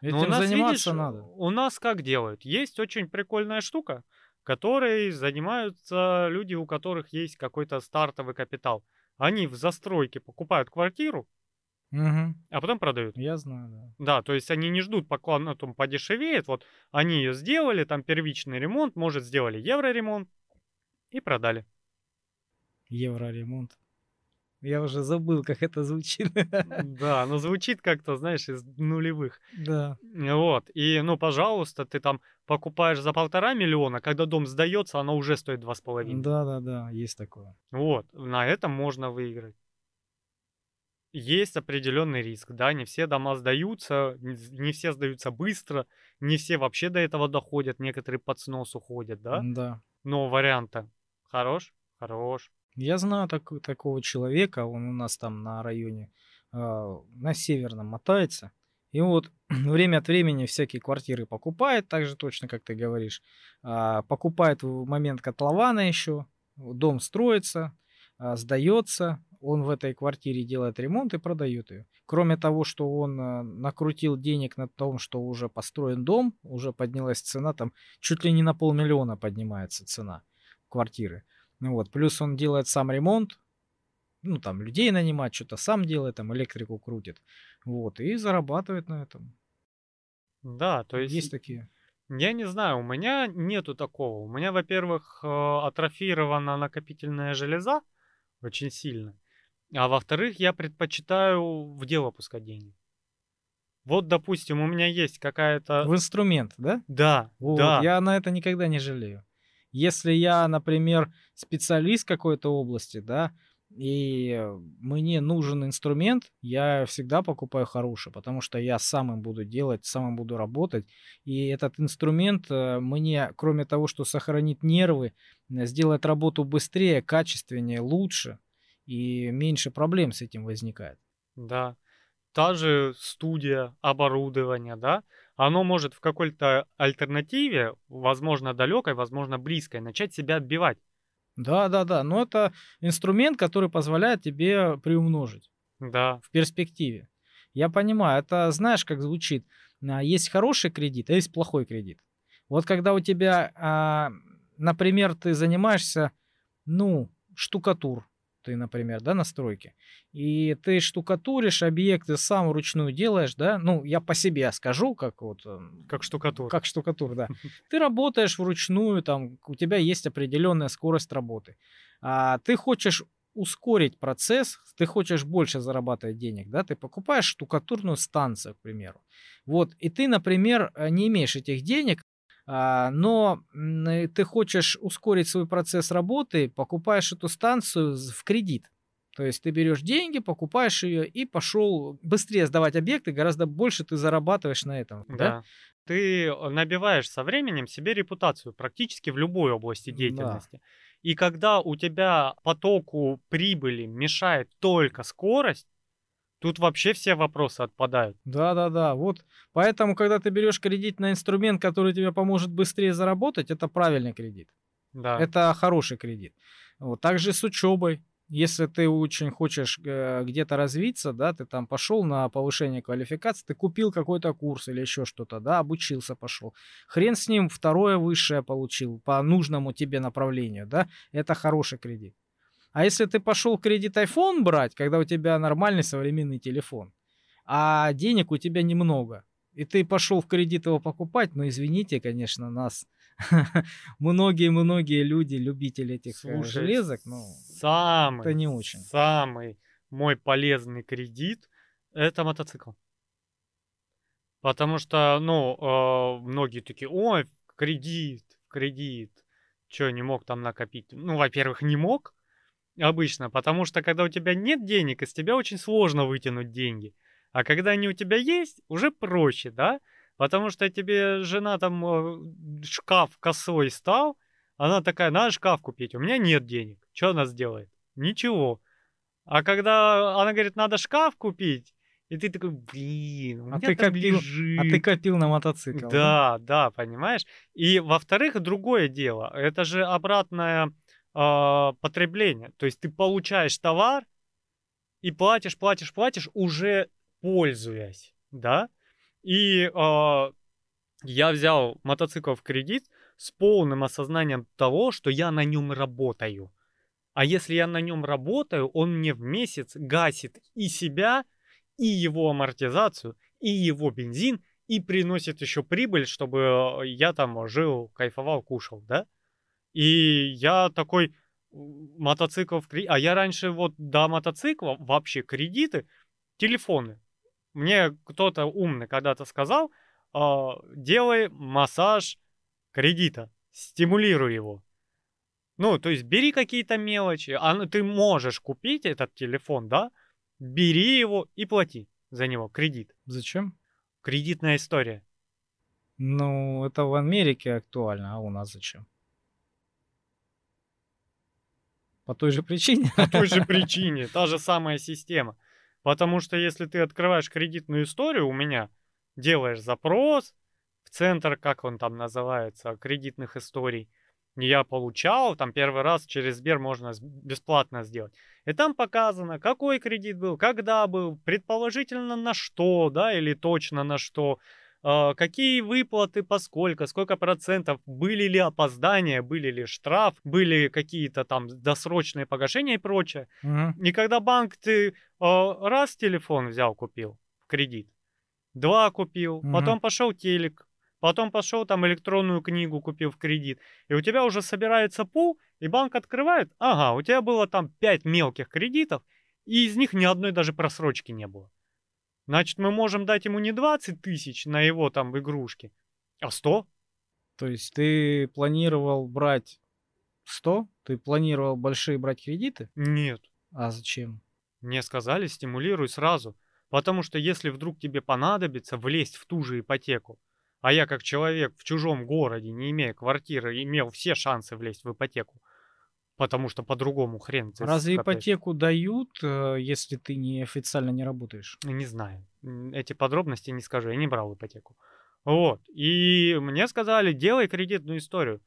Этим Но у нас, заниматься видишь, надо. У нас как делают? Есть очень прикольная штука, которой занимаются люди, у которых есть какой-то стартовый капитал. Они в застройке покупают квартиру, Мгм. а потом продают. Я знаю, да. Да, то есть они не ждут, пока она там подешевеет. Вот они ее сделали, там первичный ремонт, может, сделали евроремонт и продали. Евроремонт. Я уже забыл, как это звучит. [laughs] Да, но звучит как-то, знаешь, из нулевых. Да. Вот, и, ну, пожалуйста, ты там покупаешь за полтора миллиона, когда дом сдается, она уже стоит два с половиной. Да, да, да, есть такое. Вот, на этом можно выиграть. Есть определенный риск, да, не все дома сдаются, не не все сдаются быстро, не все вообще до этого доходят, некоторые под снос уходят, да. Да. Но варианта хорош, хорош. Я знаю так- такого человека, он у нас там на районе, а, на северном мотается. И вот [clears throat] время от времени всякие квартиры покупает, так же точно, как ты говоришь. А, покупает в момент котлована еще, дом строится, а, сдается, он в этой квартире делает ремонт и продает ее. Кроме того, что он накрутил денег на том, что уже построен дом, уже поднялась цена, там чуть ли не на полмиллиона поднимается цена квартиры. Ну вот, плюс он делает сам ремонт, ну там людей нанимать, что-то сам делает, там электрику крутит, вот, и зарабатывает на этом. Да, то есть Есть такие. Я не знаю, у меня нету такого. У меня, во-первых, э, атрофирована накопительная железа очень сильно. А во-вторых, я предпочитаю в дело пускать деньги. Вот, допустим, у меня есть какая-то... В инструмент, да? Да, Вот, да. я на это никогда не жалею. Если я, например, специалист какой-то области, да, и мне нужен инструмент, я всегда покупаю хороший, потому что я сам им буду делать, сам им буду работать. И этот инструмент э, мне, кроме того, что сохранит нервы, э, сделает работу быстрее, качественнее, лучше, и меньше проблем с этим возникает. Да. Та же студия, оборудование, да, оно может в какой-то альтернативе, возможно, далекой, возможно, близкой, начать себя отбивать. Да, да, да. Но это инструмент, который позволяет тебе приумножить. Да, в перспективе. Я понимаю, это знаешь, как звучит. А, Есть хороший кредит, а есть плохой кредит. Вот когда у тебя, а, например, ты занимаешься, ну, штукатур, ты, например, да, на стройке, и ты штукатуришь объекты сам вручную делаешь, да, ну, я по себе скажу, как вот, эм, как штукатур. как штукатур, да. [laughs] Ты работаешь вручную, там, у тебя есть определенная скорость работы. А ты хочешь ускорить процесс, ты хочешь больше зарабатывать денег, да, ты покупаешь штукатурную станцию, к примеру. Вот, и ты, например, э, не имеешь этих денег, но м, э, ты хочешь ускорить свой процесс работы, покупаешь эту станцию в кредит. То есть ты берешь деньги, покупаешь ее и пошел быстрее сдавать объекты, гораздо больше ты зарабатываешь на этом. Да? Да. Ты э, набиваешь со временем себе репутацию практически в любой области Да. деятельности. И когда у тебя потоку прибыли мешает только скорость, тут вообще все вопросы отпадают. Да, да, да. Вот поэтому, когда ты берешь кредит на инструмент, который тебе поможет быстрее заработать, это правильный кредит. Да. Это хороший кредит. Вот. Также с учебой. Если ты очень хочешь э, где-то развиться, да, ты там пошел на повышение квалификации, ты купил какой-то курс или еще что-то, да, обучился, пошел. Хрен с ним, второе высшее получил по нужному тебе направлению, да, это хороший кредит. А если ты пошел кредит iPhone брать, когда у тебя нормальный современный телефон, а денег у тебя немного, и ты пошел в кредит его покупать, ну извините, конечно, нас [laughs] многие-многие люди, любители этих Слушай, железок, ну, самый, это не очень. самый мой полезный кредит это мотоцикл. Потому что, ну, э, многие такие, ой, кредит, кредит. Че, не мог там накопить? Ну, во-первых, не мог обычно, потому что когда у тебя нет денег, из тебя очень сложно вытянуть деньги. А когда они у тебя есть, уже проще, да? Потому что тебе жена там э, шкаф косой стал, она такая, надо шкаф купить, у меня нет денег. Что она сделает? Ничего. А когда она говорит, надо шкаф купить, и ты такой, блин, у А меня ты там копил- лежит. А ты копил на мотоцикл. Да, да, понимаешь? И во-вторых, другое дело, это же обратное а, потребление. То есть ты получаешь товар и платишь, платишь, платишь, уже пользуясь, да? И а, я взял мотоцикл в кредит с полным осознанием того, что я на нем работаю. А если я на нем работаю, он мне в месяц гасит и себя, и его амортизацию, и его бензин, и приносит еще прибыль, чтобы э, я там жил, кайфовал, кушал, да? И я такой м, мотоцикл в кредит. А я раньше вот до мотоцикла вообще кредиты, телефоны. Мне кто-то умный когда-то сказал, а, делай массаж кредита, стимулируй его. Ну, то есть бери какие-то мелочи, а ну, ты можешь купить этот телефон, да? Бери его и плати за него кредит. Зачем? Кредитная история. Ну, это в Америке актуально, а у нас зачем? По той же причине. По той же [laughs] причине, та же самая система. Потому что если ты открываешь кредитную историю у меня, делаешь запрос в центр, как он там называется, кредитных историй, я получал, там первый раз через Сбер можно бесплатно сделать. И там показано, какой кредит был, когда был, предположительно на что, да, или точно на что, какие выплаты, поскольку, сколько процентов, были ли опоздания, были ли штраф, были какие-то там досрочные погашения и прочее. Мгм. И когда банк ты а, раз телефон взял, купил в кредит, два купил, Мгм. потом пошел телек, потом пошел там электронную книгу купил в кредит, и у тебя уже собирается пул, и банк открывает, ага, у тебя было там 5 мелких кредитов, и из них ни одной даже просрочки не было. Значит, мы можем дать ему не 20 тысяч на его там игрушки, а 100. То есть ты планировал брать 100? Ты планировал большие брать кредиты? Нет. А зачем? Мне сказали, стимулируй сразу. Потому что если вдруг тебе понадобится влезть в ту же ипотеку, а я как человек в чужом городе, не имея квартиры, имел все шансы влезть в ипотеку, потому что по-другому хрен ты Разве скопаешь. ипотеку дают, э, если ты не официально не работаешь? Не знаю. Эти подробности не скажу, я не брал ипотеку. Вот. И мне сказали, делай кредитную историю.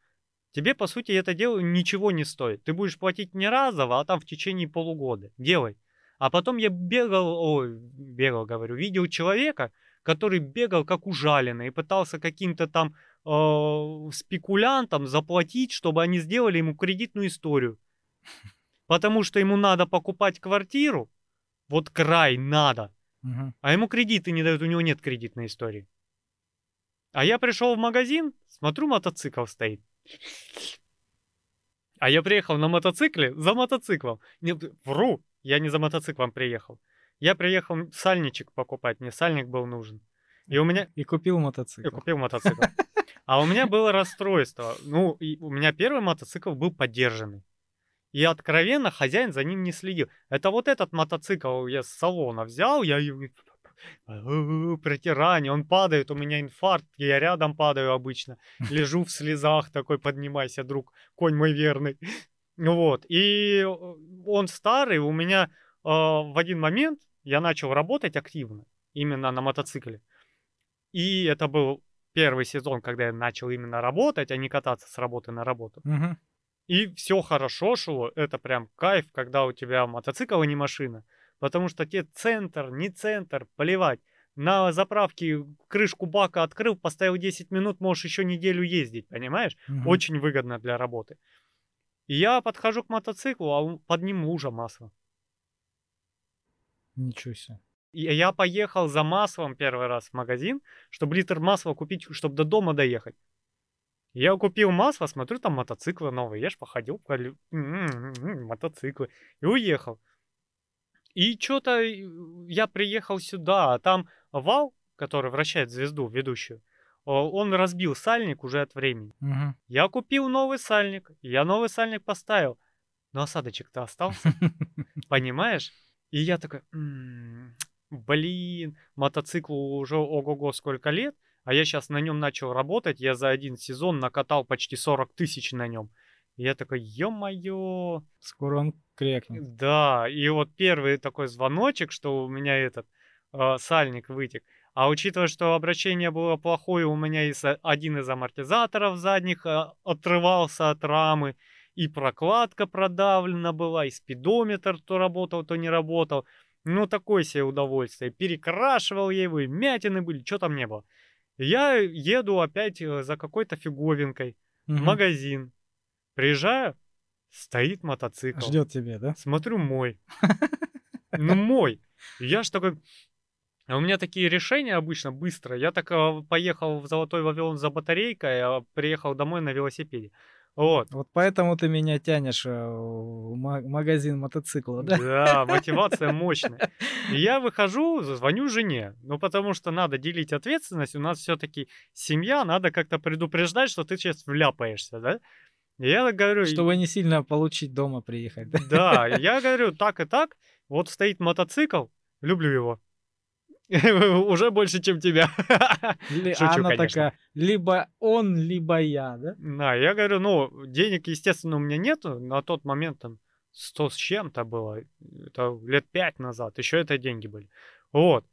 Тебе, по сути, это дело ничего не стоит. Ты будешь платить не разово, а там в течение полугода. Делай. А потом я бегал, ой, бегал, говорю, видел человека, который бегал как ужаленный и пытался каким-то там э, спекулянтам заплатить, чтобы они сделали ему кредитную историю. Потому что ему надо покупать квартиру, вот край надо, а ему кредиты не дают, у него нет кредитной истории. А я пришел в магазин, смотрю, мотоцикл стоит. А я приехал на мотоцикле за мотоциклом. Не, вру, я не за мотоциклом приехал. Я приехал сальничек покупать, мне сальник был нужен. И у меня... И купил мотоцикл. купил мотоцикл. [laughs] А у меня было расстройство. Ну, и у меня первый мотоцикл был поддержанный. И откровенно хозяин за ним не следил. Это вот этот мотоцикл я с салона взял, я протирание, он падает, у меня инфаркт, я рядом падаю обычно. Лежу в слезах такой, поднимайся, друг, конь мой верный. Вот, и он старый, у меня э, в один момент я начал работать активно, именно на мотоцикле. И это был первый сезон, когда я начал именно работать, а не кататься с работы на работу. Мгм. И все хорошо шло, это прям кайф, когда у тебя мотоцикл, а не машина. Потому что тебе центр, не центр, плевать. На заправке крышку бака открыл, поставил 10 минут, можешь еще неделю ездить, понимаешь? Мгм. Очень выгодно для работы. И я подхожу к мотоциклу, а под ним лужа масла. Ничего себе. Я поехал за маслом первый раз в магазин, чтобы литр масла купить, чтобы до дома доехать. Я купил масло, смотрю, там мотоциклы новые. Я ж походил, м-м-м, мотоциклы. И уехал. И что-то я приехал сюда, а там вал, который вращает звезду ведущую, он разбил сальник уже от времени. Мгм. Я купил новый сальник, я новый сальник поставил, но осадочек-то остался, [laughs] понимаешь? И я такой, «М, блин, мотоциклу уже ого-го сколько лет, а я сейчас на нем начал работать, я за один сезон накатал почти 40 тысяч на нем. И я такой, ё-моё, Скоро он крякнет. да, и вот первый такой звоночек, что у меня этот э, сальник вытек. А учитывая, что обращение было плохое, у меня и с- один из амортизаторов задних э, отрывался от рамы, и прокладка продавлена была, и спидометр то работал, то не работал. Ну, такое себе удовольствие. Перекрашивал я его, и мятины были, что там не было. Я еду опять э, за какой-то фиговинкой в Мгм. магазин. Приезжаю, стоит мотоцикл. Ждет тебя, да? Смотрю, мой. [laughs] Ну, мой. Я ж такой... А у меня такие решения обычно быстро. Я так а, поехал в Золотой Вавилон за батарейкой, а приехал домой на велосипеде. Вот. Вот поэтому ты меня тянешь э, в ма- магазин мотоцикла, да? Да, мотивация [laughs] мощная. И я выхожу, звоню жене. Ну, потому что надо делить ответственность. У нас все-таки семья, надо как-то предупреждать, что ты сейчас вляпаешься, да? И я говорю... Чтобы не сильно получить дома приехать, да? Да, я [laughs] говорю так и так. Вот стоит мотоцикл, люблю его. [laughs] Уже больше, чем тебя. [laughs] Ли- Шучу, а она конечно. такая, либо он, либо я, да? Да, я говорю, ну, денег, естественно, у меня нету. На тот момент там 100 с чем-то было. Это лет 5 назад. Еще это деньги были. Вот.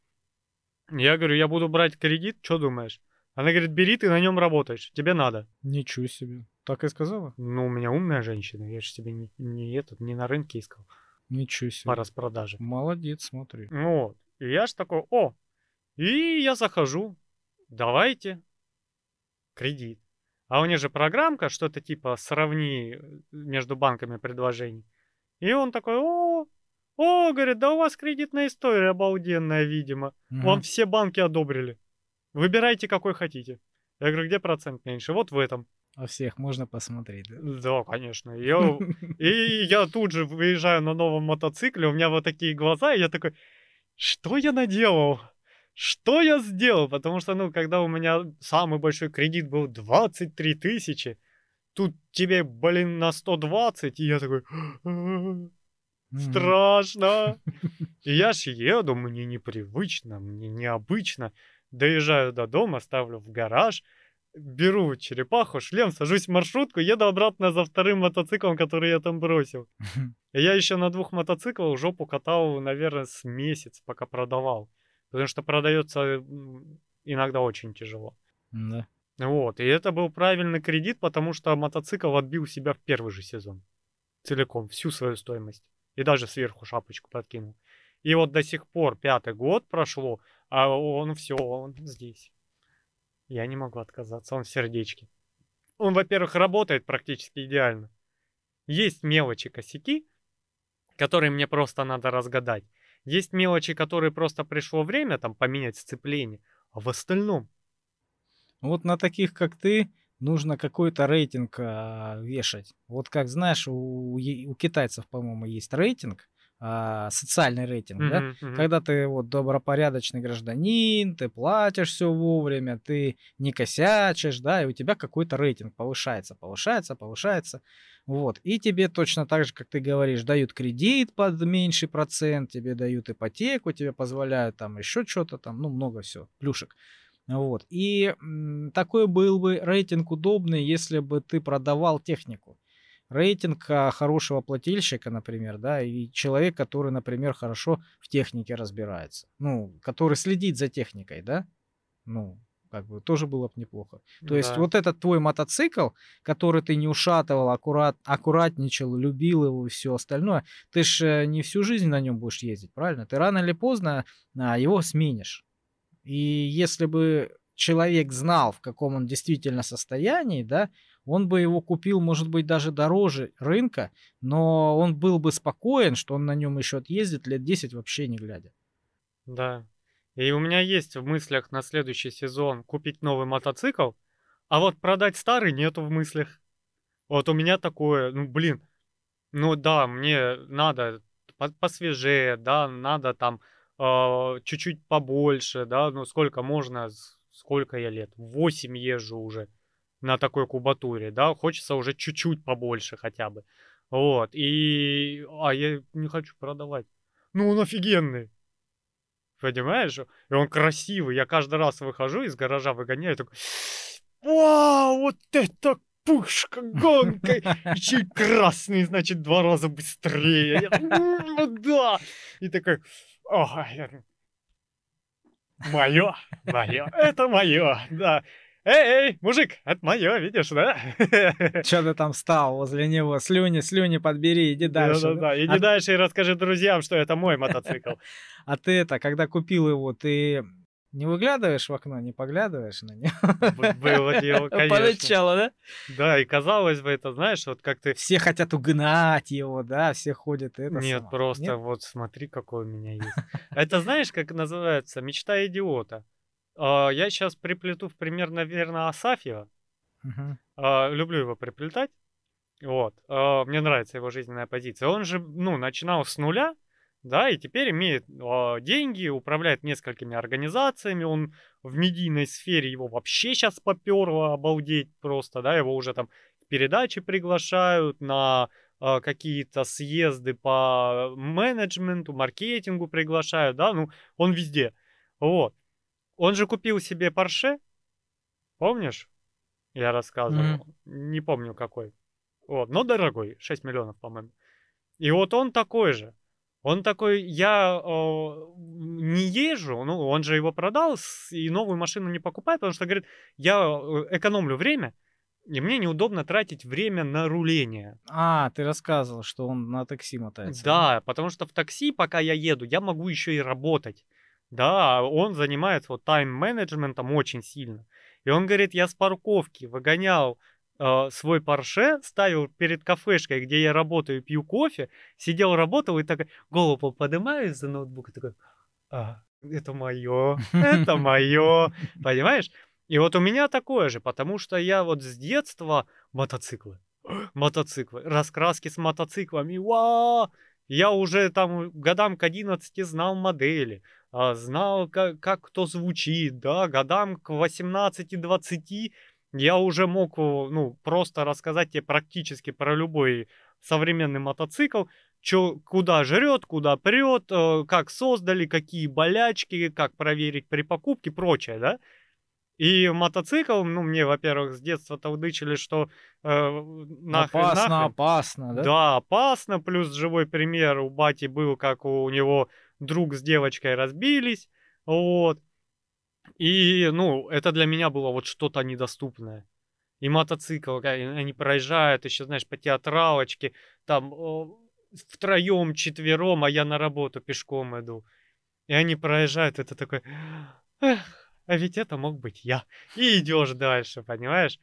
Я говорю, я буду брать кредит, что думаешь? Она говорит, бери, ты на нем работаешь, тебе надо. Ничего себе. Так и сказала? Ну, у меня умная женщина, я же тебе не, не этот, не на рынке искал Ничего себе. по распродаже. Молодец, смотри. Ну Вот. И я ж такой, о, и я захожу, давайте кредит. А у них же программка, что-то типа сравни э, между банками предложений. И он такой, о, о, говорит, да у вас кредитная история обалденная, видимо. Вам Мгм. все банки одобрили. Выбирайте, какой хотите. Я говорю, где процент меньше? Вот в этом. А всех можно посмотреть, да? Да, конечно. Я, и я тут же выезжаю на новом мотоцикле, у меня вот такие глаза, и я такой, что я наделал? Что я сделал? Потому что, ну, когда у меня самый большой кредит был 23 тысячи, тут тебе, блин, на 120, и я такой, страшно. [laughs] И я ж еду, мне непривычно, мне необычно. Доезжаю до дома, ставлю в гараж, беру черепаху, шлем, сажусь в маршрутку, еду обратно за вторым мотоциклом, который я там бросил. [laughs] Я еще на двух мотоциклах жопу катал, наверное, с месяц, пока продавал. Потому что продается иногда очень тяжело. Да. Вот, и это был правильный кредит, потому что мотоцикл отбил себя в первый же сезон. Целиком, всю свою стоимость. И даже сверху шапочку подкинул. И вот до сих пор пятый год прошло, а он все, он здесь. Я не могу отказаться, он в сердечке. Он, во-первых, работает практически идеально. Есть мелочи, косяки, которые мне просто надо разгадать. Есть мелочи, которые просто пришло время там поменять сцепление. А в остальном вот на таких, как ты, нужно какой-то рейтинг а, вешать. Вот как знаешь, у, у китайцев, по-моему, есть рейтинг, а, социальный рейтинг, mm-hmm, да? Mm-hmm. Когда ты вот добропорядочный гражданин, ты платишь все вовремя, ты не косячишь, да, и у тебя какой-то рейтинг повышается, повышается, повышается. Вот. И тебе точно так же, как ты говоришь, дают кредит под меньший процент, тебе дают ипотеку, тебе позволяют там еще что-то там, ну, много всего, плюшек. Вот. И такой был бы рейтинг удобный, если бы ты продавал технику. Рейтинг а, хорошего плательщика, например, да, и человек, который, например, хорошо в технике разбирается. Ну, который следит за техникой, да. Ну, как бы тоже было бы неплохо. То да. есть вот этот твой мотоцикл, который ты не ушатывал, аккурат, аккуратничал, любил его и все остальное, ты же не всю жизнь на нем будешь ездить, правильно? Ты рано или поздно а, его сменишь. И если бы человек знал, в каком он действительно состоянии, да, он бы его купил, может быть, даже дороже рынка, но он был бы спокоен, что он на нем еще отъездит лет 10 вообще не глядя. Да. И у меня есть в мыслях на следующий сезон купить новый мотоцикл, а вот продать старый нету в мыслях. Вот у меня такое, ну блин, ну да, мне надо посвежее, да, надо там э, чуть-чуть побольше, да, ну сколько можно, сколько я лет, 8 езжу уже на такой кубатуре, да, хочется уже чуть-чуть побольше хотя бы, вот, и, а я не хочу продавать, ну он офигенный, понимаешь, и он красивый, я каждый раз выхожу из гаража, выгоняю, такой, вау, вот это пушка, гонка, еще и красный, значит, два раза быстрее, я, да, и такой, Ой, мое, мое, это мое, да. Эй, эй, мужик, это мое, видишь, да? [laughs] Че ты там стал возле него? Слюни, слюни подбери, иди дальше. Да-да-да, иди а... дальше и расскажи друзьям, что это мой мотоцикл. [laughs] А ты это, когда купил его, ты не выглядываешь в окно, не поглядываешь на него? Было дело, [laughs] конечно. Поначалу, да? Да, и казалось бы, это, знаешь, вот как ты... Все хотят угнать его, да, все ходят это Нет, само. просто Нет? вот смотри, какой у меня есть. Это знаешь, как называется? Мечта идиота. А, я сейчас приплету в пример, наверное, Асафьева. А, люблю его приплетать. Вот. А, мне нравится его жизненная позиция. Он же, ну, начинал с нуля, да, и теперь имеет э, деньги, управляет несколькими организациями, он в медийной сфере его вообще сейчас поперло, обалдеть просто, да, его уже там передачи приглашают на э, какие-то съезды по менеджменту, маркетингу приглашают, да, ну, он везде, вот. Он же купил себе Porsche, помнишь? Я рассказывал, mm-hmm. не помню какой. Вот, но дорогой, 6 миллионов, по-моему. И вот он такой же. Он такой, я э, не езжу, ну, он же его продал и новую машину не покупает, потому что, говорит, я э, экономлю время, и мне неудобно тратить время на руление. А, ты рассказывал, что он на такси мотается. Да, потому что в такси, пока я еду, я могу еще и работать. Да, он занимается вот тайм-менеджментом очень сильно. И он говорит, я с парковки выгонял э, свой Порше, ставил перед кафешкой, где я работаю, пью кофе, сидел, работал и так голову поднимаю за ноутбук и такой, а, это мое, [laughs] это мое, понимаешь? И вот у меня такое же, потому что я вот с детства мотоциклы, [gasps] мотоциклы, раскраски с мотоциклами, ва! Я уже там годам к 11 знал модели, знал, как, как кто звучит, да, годам к 18-20 я уже мог, ну, просто рассказать тебе практически про любой современный мотоцикл, чё, куда жрет, куда прет, э, как создали, какие болячки, как проверить при покупке, прочее, да. И мотоцикл, ну, мне, во-первых, с детства толдычили, что э, нахрен, опасно, нахрен. опасно, да? Да, опасно. Плюс живой пример у бати был, как у него друг с девочкой разбились. Вот. И, ну, это для меня было вот что-то недоступное. И мотоцикл, они проезжают еще, знаешь, по театралочке, там втроем, четвером, а я на работу пешком иду. И они проезжают, это такой, эх, а ведь это мог быть я. И идешь дальше, понимаешь?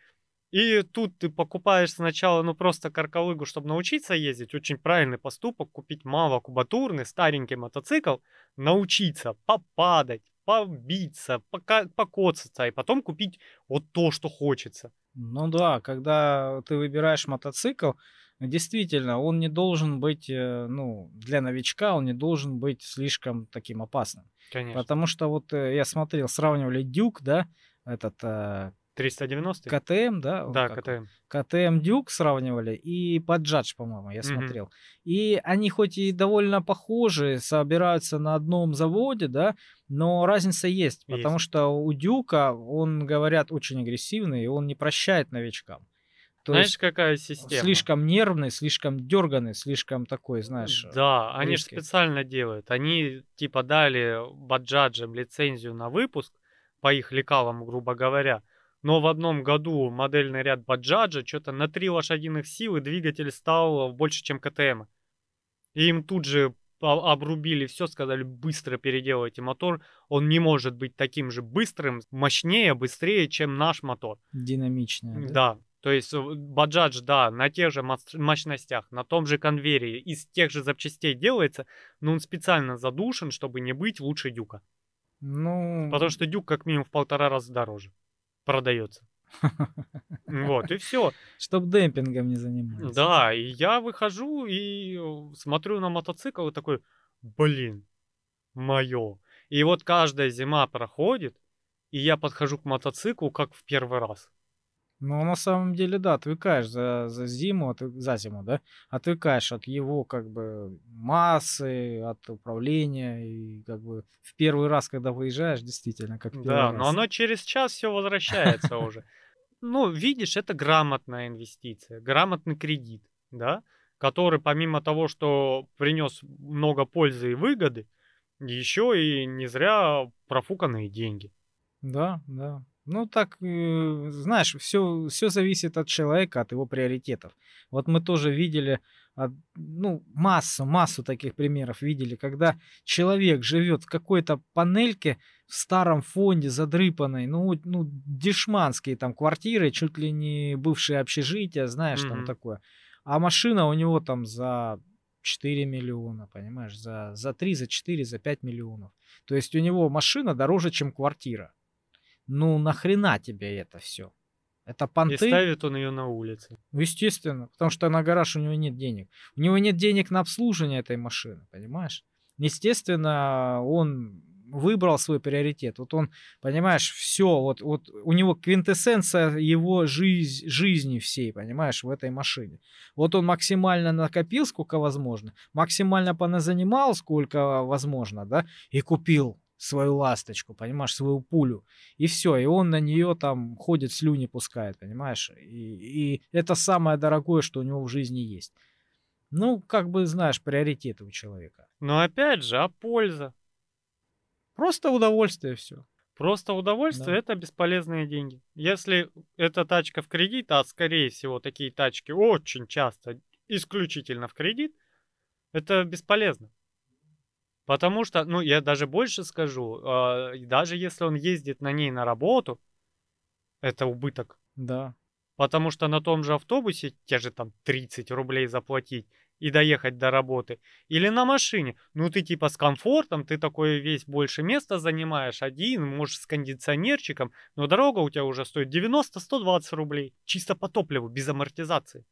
И тут ты покупаешь сначала, ну, просто каркалыгу, чтобы научиться ездить. Очень правильный поступок. Купить малокубатурный старенький мотоцикл, научиться попадать, побиться, пока, покоцаться, и потом купить вот то, что хочется. Ну да, когда ты выбираешь мотоцикл, действительно, он не должен быть, э, ну, для новичка он не должен быть слишком таким опасным. Конечно. Потому что вот э, я смотрел, сравнивали Дюк, да, этот э, 390 КТМ, да? Да, КТМ. КТМ Дюк сравнивали и Баджадж, по-моему, я смотрел. И они хоть и довольно похожи, собираются на одном заводе, да, но разница есть, потому Есть. что у Дюка, он, говорят, очень агрессивный, и он не прощает новичкам. То Знаешь, есть какая система? слишком нервный, слишком дерганный, слишком такой, знаешь, Да, они же специально делают. Они типа дали баджаджам лицензию на выпуск по их лекалам, грубо говоря. Но в одном году модельный ряд баджаджа что-то на 3 лошадиных силы двигатель стал больше, чем КТМ. И им тут же обрубили все, сказали быстро переделайте мотор. Он не может быть таким же быстрым, мощнее, быстрее, чем наш мотор. динамичный. да? Да, то есть э, Баджадж, да, на тех же мощностях, на том же конвейере, из тех же запчастей делается, но он специально задушен, чтобы не быть лучше Дюка. Ну, Потому что Дюк как минимум в полтора раза дороже продается. Вот, и все. [laughs] чтоб демпингом не занимались. Да, и я выхожу и э, смотрю на мотоцикл и такой, блин, мое. И вот каждая зима проходит, и я подхожу к мотоциклу как в первый раз. Ну, на самом деле, да, отвыкаешь за, за зиму, отвы- за зиму, да, отвыкаешь от его, как бы, массы, от управления, и, как бы, в первый раз, когда выезжаешь, действительно, как Да, но раз. оно через час все возвращается уже. Ну, видишь, это грамотная инвестиция, грамотный кредит, да, который помимо того, что принес много пользы и выгоды, еще и не зря профуканные деньги. Да, да. Ну, так, э, знаешь, все, все зависит от человека, от его приоритетов. Вот мы тоже видели, ну, массу, массу таких примеров видели, когда человек живет в какой-то панельке в старом фонде задрыпанной, ну, ну, дешманские там квартиры, чуть ли не бывшие общежития, знаешь, там Мгм. такое. А машина у него там за 4 миллиона, понимаешь, за, за 3, за 4, за 5 миллионов. То есть у него машина дороже, чем квартира. Ну нахрена тебе это все? Это И понты? ставит он ее на улице. Ну, естественно, потому что на гараж у него нет денег. У него нет денег на обслуживание этой машины, понимаешь? Естественно, он выбрал свой приоритет. Вот он, понимаешь, все, вот, вот у него квинтэссенция его жизнь, жизни всей, понимаешь, в этой машине. Вот он максимально накопил, сколько возможно, максимально поназанимал, сколько возможно, да, и купил свою ласточку, понимаешь, свою пулю. И все, и он на нее там ходит, слюни пускает, понимаешь? И, и это самое дорогое, что у него в жизни есть. Ну, как бы, знаешь, приоритеты у человека. Но опять же, а польза? Просто удовольствие все. Просто удовольствие Да. это бесполезные деньги. Если эта тачка в кредит, а скорее всего такие тачки очень часто исключительно в кредит, это бесполезно. Потому что, ну, я даже больше скажу, и даже если он ездит на ней на работу, это убыток. Да. Потому что на том же автобусе те же там 30 рублей заплатить и доехать до работы, или на машине. Ну, ты типа с комфортом, ты такой весь больше места занимаешь, один, можешь с кондиционерчиком, но дорога у тебя уже стоит 90-120 рублей, чисто по топливу, без амортизации.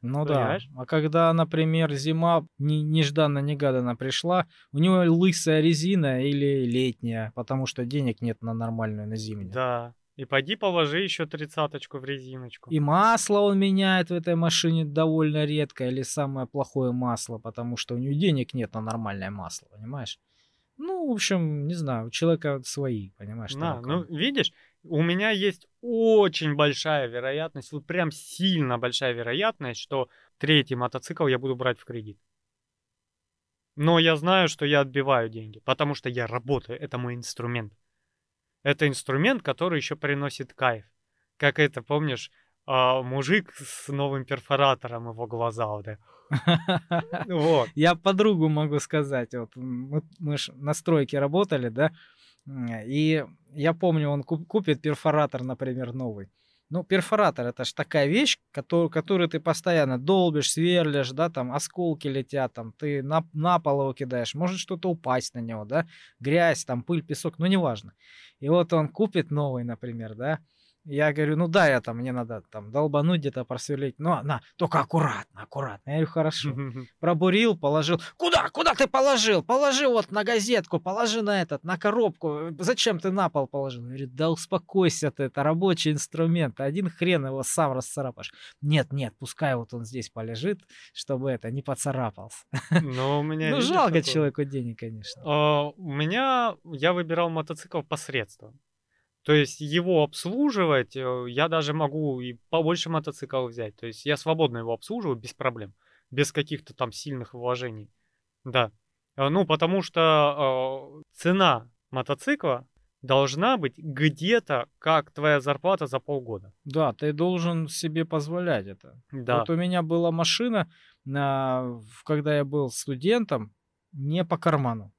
Ну Понимаешь? да. А когда, например, зима не, нежданно-негаданно пришла, у него лысая резина или летняя, потому что денег нет на нормальную, на зимнюю. Да. И пойди положи еще тридцаточку в резиночку. И масло он меняет в этой машине довольно редко, или самое плохое масло, потому что у него денег нет на нормальное масло, понимаешь? Ну, в общем, не знаю, у человека свои, понимаешь? Тараканы. ну видишь, у меня есть очень большая вероятность, вот прям сильно большая вероятность, что третий мотоцикл я буду брать в кредит. Но я знаю, что я отбиваю деньги, потому что я работаю, это мой инструмент. Это инструмент, который еще приносит кайф. Как это, помнишь, а, мужик с новым перфоратором его глаза, вот, это. [laughs] вот. Я подругу могу сказать, вот мы, мы ж на стройке работали, да, и я помню, он куп- купит перфоратор, например, новый. Ну, перфоратор это ж такая вещь, которую, которую ты постоянно долбишь, сверлишь, да, там осколки летят, там ты на, на пол его кидаешь, может что-то упасть на него, да, грязь, там пыль, песок, ну неважно. И вот он купит новый, например, да, я говорю, ну да, я там, мне надо там долбануть где-то, просверлить. Ну, на, только аккуратно, аккуратно. Я говорю, хорошо. [laughs] Пробурил, положил. Куда? Куда ты положил? Положи вот на газетку, положи на этот, на коробку. Зачем ты на пол положил? Говорит, да успокойся ты, это рабочий инструмент. Один хрен его сам расцарапаешь. Нет, нет, пускай вот он здесь полежит, чтобы это не поцарапался. [laughs] Но у меня... Ну, жалко человеку денег, конечно. А, У меня... Я выбирал мотоцикл посредством. То есть его обслуживать, э, я даже могу и побольше мотоцикл взять. То есть я свободно его обслуживаю без проблем. Без каких-то там сильных вложений. Да. Э, Ну, потому что э, цена мотоцикла должна быть где-то как твоя зарплата за полгода. Да, ты должен себе позволять это. Да. Вот у меня была машина, на, в- когда я был студентом, не по карману.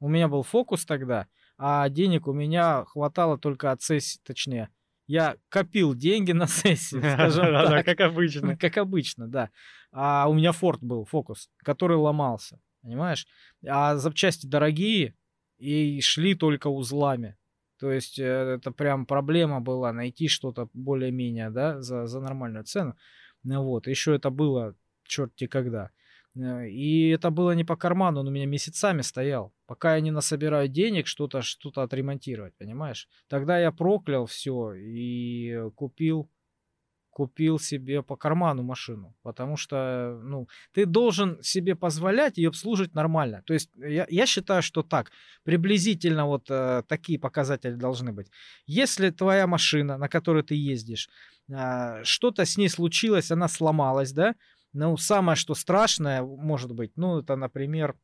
У меня был фокус тогда, а денег у меня хватало только от сессии, точнее. Я копил деньги [laughs] на сессию, [laughs] скажем так. как обычно. [laughs] Как обычно, да. А у меня Форд был, фокус, который ломался, понимаешь? А запчасти дорогие и шли только узлами. То есть э, это прям проблема была найти что-то более-менее, да, за, за нормальную цену. Ну вот, еще это было черти когда. Э, И это было не по карману, он у меня месяцами стоял, пока я не насобираю денег что-то что отремонтировать, понимаешь? Тогда я проклял все и купил купил себе по карману машину, потому что, ну, ты должен себе позволять ее обслуживать нормально. То есть я, я считаю, что так, приблизительно вот э, такие показатели должны быть. Если твоя машина, на которой ты ездишь, а, что-то с ней случилось, она сломалась, да, ну, самое, что страшное может быть, ну, это, например,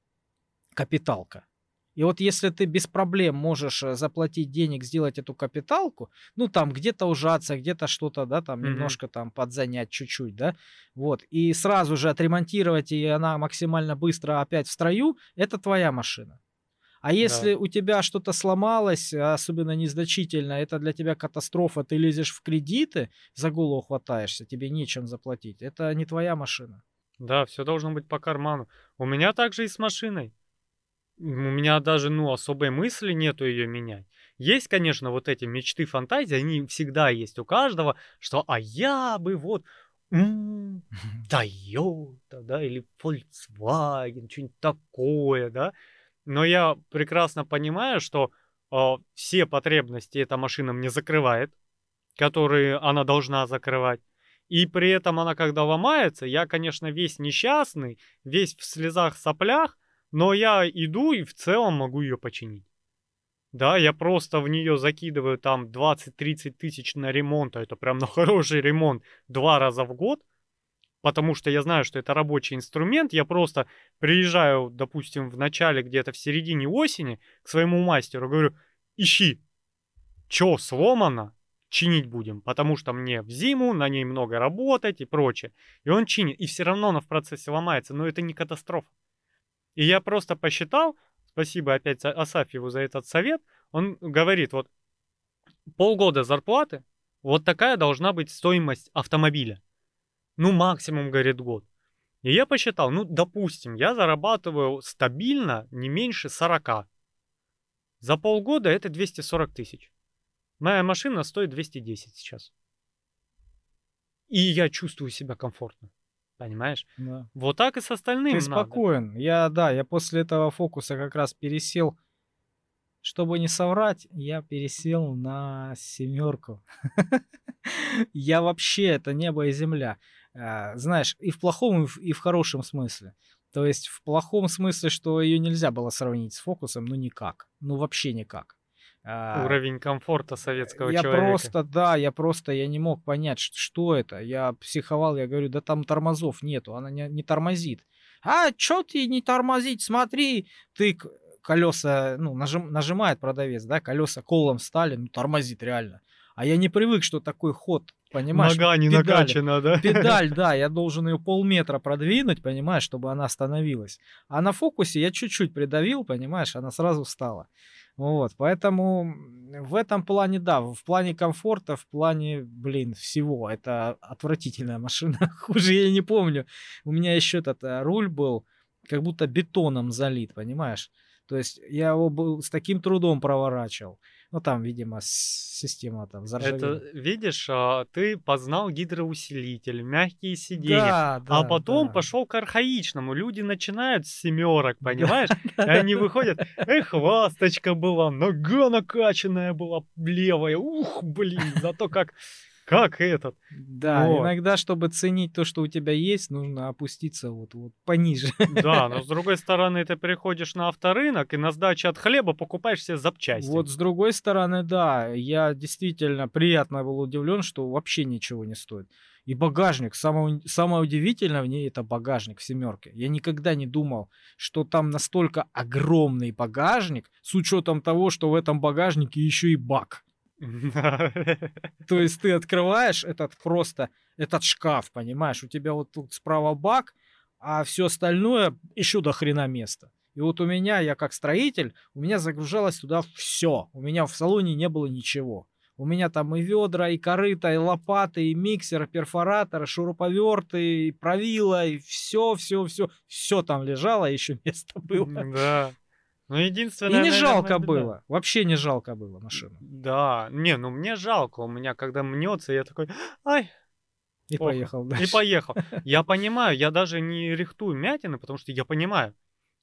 капиталка. И вот если ты без проблем можешь э, заплатить денег, сделать эту капиталку, ну там где-то ужаться, где-то что-то, да, там Мгм. немножко там подзанять чуть-чуть, да, вот, и сразу же отремонтировать, и она максимально быстро опять в строю, это твоя машина. А если у тебя что-то сломалось, а особенно незначительно, это для тебя катастрофа, ты лезешь в кредиты, за голову хватаешься, тебе нечем заплатить, это не твоя машина. Да, все должно быть по карману. У меня также и с машиной. У меня даже, ну, особой мысли нету ее менять. Есть, конечно, вот эти мечты, фантазии, они всегда есть у каждого, что «а я бы вот Toyota, [laughs] да, или Volkswagen, что-нибудь такое, да». Но я прекрасно понимаю, что а, все потребности эта машина мне закрывает, которые она должна закрывать. И при этом она, когда ломается, я, конечно, весь несчастный, весь в слезах, соплях, но я иду и в целом могу ее починить. Да, я просто в нее закидываю там 20-30 тысяч на ремонт, а это прям на [laughs] хороший ремонт два раза в год, потому что я знаю, что это рабочий инструмент. Я просто приезжаю, допустим, в начале, где-то в середине осени к своему мастеру, говорю, ищи, что сломано, чинить будем, потому что мне в зиму на ней много работать и прочее. И он чинит, и все равно она в процессе ломается, но это не катастрофа. И я просто посчитал, спасибо опять Асафьеву за этот совет, он говорит, вот полгода зарплаты, вот такая должна быть стоимость автомобиля. Ну, максимум, говорит, год. И я посчитал, ну, допустим, я зарабатываю стабильно не меньше 40. За полгода это 240 тысяч. Моя машина стоит 210 сейчас. И я чувствую себя комфортно. Понимаешь? Да. Вот так и с остальным Ты надо. спокоен. Я, да, я после этого фокуса как раз пересел. Чтобы не соврать, я пересел на семерку. [laughs] Я вообще, это небо и земля. А, Знаешь, и в плохом, и в- хорошем смысле. То есть в плохом смысле, что ее нельзя было сравнить с фокусом, ну никак. Ну вообще никак. А, Уровень комфорта советского я человека. просто, да, я просто, я не мог понять, что это. Я психовал, я говорю, да там тормозов нету, она не, не тормозит. А, чё ты не тормозить, смотри, ты колеса, ну, нажим- нажимает продавец, да, колеса колом стали, ну, тормозит реально. А я не привык, что такой ход, понимаешь? Нога не педали. накачана, да? Педаль, да, [laughs] я должен ее полметра продвинуть, понимаешь, чтобы она остановилась. А на фокусе я чуть-чуть придавил, понимаешь, она сразу встала. Вот, поэтому в этом плане, да, в плане комфорта, в плане, блин, всего, это отвратительная машина, [laughs] хуже я не помню. У меня еще этот э, руль был, как будто бетоном залит, понимаешь? То есть я его был с таким трудом проворачивал. Ну, там, видимо, система там заржавела. Это, видишь, а, ты познал гидроусилитель, мягкие сиденья. Да, А да, потом да. пошел к архаичному. Люди начинают с семерок, понимаешь? [laughs] И они выходят, эх, ласточка была, нога накачанная была левая. Ух, блин, зато как, как этот. Да, Вот. иногда, чтобы ценить то, что у тебя есть, нужно опуститься вот, вот пониже. Да, но [laughs] с другой стороны, ты приходишь на авторынок и на сдаче от хлеба покупаешь себе запчасти. Вот с другой стороны, да, я действительно приятно был удивлен, что вообще ничего не стоит. И багажник, самое, самое удивительное в ней это багажник в семерке. Я никогда не думал, что там настолько огромный багажник, с учетом того, что в этом багажнике еще и бак. [laughs] То есть ты открываешь этот просто, этот шкаф, понимаешь, у тебя вот тут справа бак, а все остальное еще до хрена места. И вот у меня, я как строитель, у меня загружалось туда все. У меня в салоне не было ничего. У меня там и ведра, и корыта, и лопаты, и миксер, и перфоратор, и шуруповерты, и правила, и все, все, все, все там лежало, еще [laughs] место было. Да. Ну, И единственное, не наверное, жалко беда. было, вообще не жалко было машину. Да, не, ну мне жалко, у меня когда мнется, я такой, ай, И Плохо. поехал и дальше. поехал. [laughs] Я понимаю, я даже не рихтую мятины, потому что я понимаю.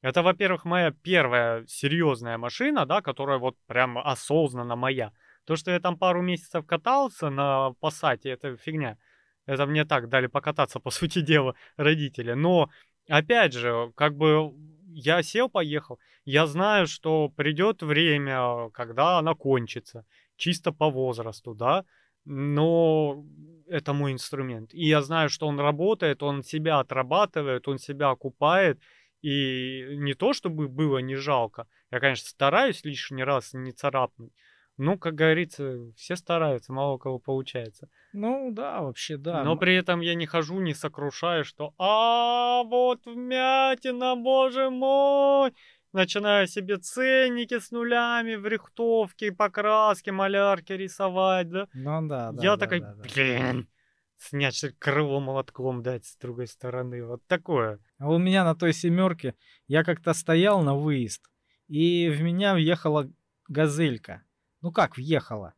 Это, во-первых, моя первая серьезная машина, да, которая вот прям осознанно моя. То, что я там пару месяцев катался на Пассате, это фигня. Это мне так дали покататься, [laughs] по сути дела, родители. Но, опять же, как бы я сел, поехал. Я знаю, что придет время, когда она кончится. Чисто по возрасту, да. Но это мой инструмент. И я знаю, что он работает, он себя отрабатывает, он себя окупает. И не то, чтобы было не жалко. Я, конечно, стараюсь лишний раз не царапнуть. Ну, как говорится, все стараются, мало у кого получается. Ну да, вообще да. Но при этом я не хожу, не сокрушаю, что «А, вот вмятина, боже мой!» Начинаю себе ценники с нулями в рихтовке, покраске, малярке рисовать, да? Ну да, да. я да, такой, да, да. блин, снять крыло молотком дать с другой стороны. Вот такое. А у меня на той семерке я как-то стоял на выезд, и в меня въехала газелька. Ну как въехала?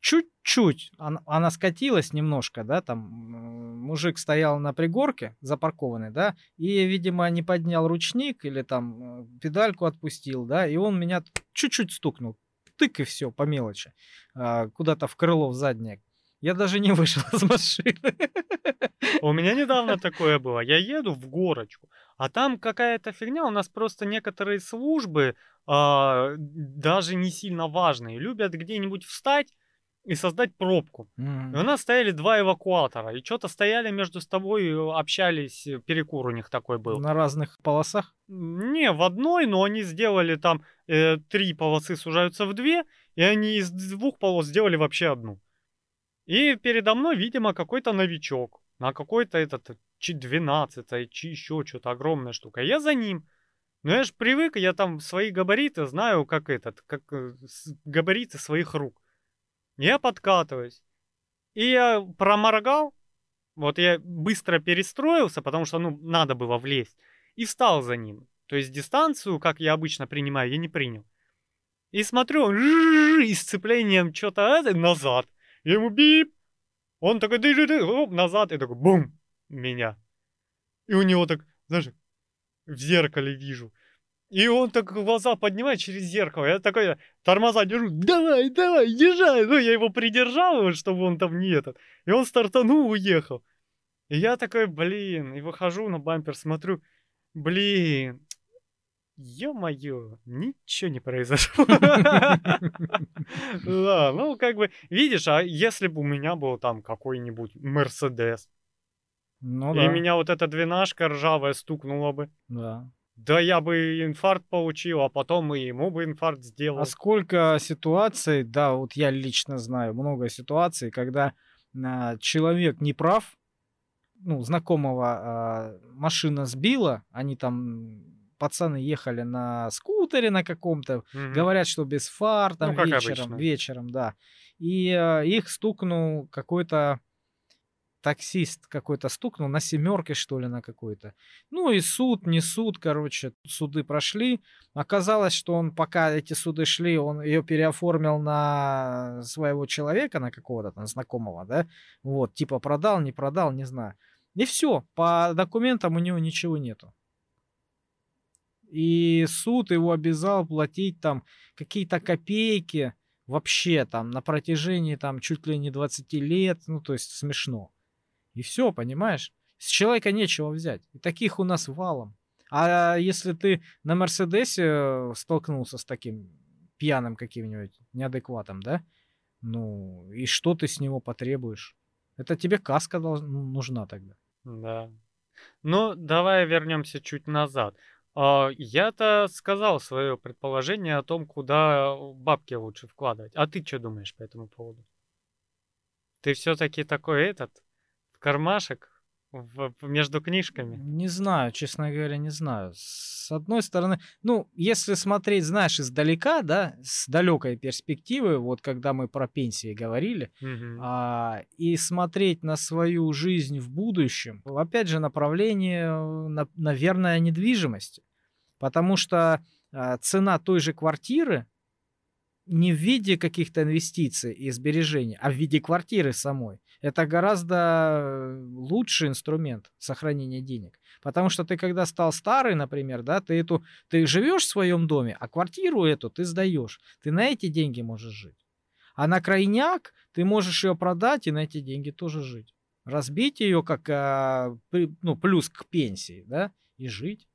Чуть-чуть. Она, она скатилась немножко, да, там мужик стоял на пригорке, запаркованный, да, и, видимо, не поднял ручник или там э, педальку отпустил, да, и он меня чуть-чуть стукнул. Тык и все, по мелочи. А, куда-то в крыло в заднее. Я даже не вышел из машины. У меня недавно [laughs] такое было. Я еду в горочку, а там какая-то фигня. У нас просто некоторые службы, а, даже не сильно важные, любят где-нибудь встать и создать пробку. И у нас стояли два эвакуатора, и что-то стояли между собой, э, общались, э, перекур у них такой был. На разных полосах. Не, в одной, но они сделали там э, три полосы сужаются в две, и они из двух полос сделали вообще одну. И передо мной, видимо, какой-то новичок на какой-то этот э, чи 12 чи еще что-то огромная штука. Я за ним. Но я же привык, я там свои габариты знаю, как этот, как э, габариты своих рук. Я подкатываюсь. И я проморгал, Вот я быстро перестроился, потому что, ну, надо было влезть. И встал за ним. То есть дистанцию, как я обычно принимаю, я не принял. И смотрю, он и сцеплением что-то назад. Я ему бип. Он такой, ды -ды -ды, оп, назад. И такой, бум, меня. И у него так, знаешь, в зеркале вижу. И он так глаза поднимает через зеркало. Я такой тормоза держу. Давай, давай, езжай. Ну, я его придержал, чтобы он там не этот. И он стартанул, уехал. И я такой, блин, и выхожу на бампер, смотрю. Блин, ё-моё, ничего не произошло. [laughs] Да, ну, как бы, видишь, а если бы у меня был там какой-нибудь Мерседес, Ну и да, меня вот эта двенашка ржавая стукнула бы, да. да я бы инфаркт получил, а потом и ему бы инфаркт А сделал. сколько ситуаций, да, вот я лично знаю много ситуаций, когда а, человек не прав, ну, знакомого а, машина сбила, они там, пацаны ехали на скутере на каком-то, Мгм. говорят, что без фар, там Ну, вечером, обычно. вечером, да. И а, их стукнул какой-то таксист какой-то стукнул на семерке, что ли, на какой-то. Ну и суд, не суд, короче, суды прошли. Оказалось, что он, пока эти суды шли, он ее переоформил на своего человека, на какого-то там знакомого, да, вот, типа продал, не продал, не знаю. И все, по документам у него ничего нету. И суд его обязал платить там какие-то копейки вообще там на протяжении там чуть ли не 20 лет, ну то есть смешно. И все, понимаешь? С человека нечего взять. И таких у нас валом. А если ты на Мерседесе э, столкнулся с таким пьяным каким-нибудь неадекватом, да? Ну, и что ты с него потребуешь? Это тебе каска долж- ну, нужна тогда. Да. Ну, давай вернемся чуть назад. А, Я-то сказал свое предположение о том, куда бабки лучше вкладывать. А ты что думаешь по этому поводу? Ты все-таки такой этот, кармашек, в- между книжками? Не знаю, честно говоря, не знаю. С одной стороны, ну, если смотреть, знаешь, издалека, да, с далекой перспективы, вот когда мы про пенсии говорили, Мгм. а, и смотреть на свою жизнь в будущем, опять же, направление, э, на- наверное, недвижимости. Потому что а, цена той же квартиры не в виде каких-то инвестиций и сбережений, а в виде квартиры самой. Это гораздо э, лучший инструмент сохранения денег. Потому что ты, когда стал старый, например, да, ты эту, ты живешь в своем доме, а квартиру эту ты сдаешь. Ты на эти деньги можешь жить. А на крайняк ты можешь ее продать и на эти деньги тоже жить. Разбить ее как а, при- ну, плюс к пенсии, да, и жить.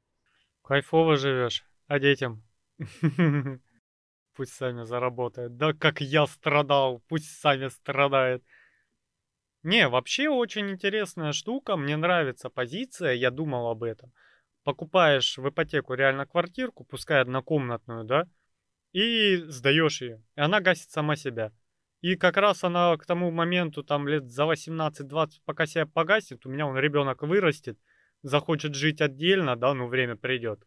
Кайфово живешь, а детям? [laughs] Пусть сами заработают. Да как я страдал, пусть сами страдают. Не, вообще очень интересная штука, мне нравится позиция, я думал об этом. Покупаешь в ипотеку реально квартирку, пускай однокомнатную, да, и сдаешь ее. И она гасит сама себя. И как раз она к тому моменту, там лет за 18-20, пока себя погасит, у меня он ребенок вырастет, захочет жить отдельно, да, ну время придет,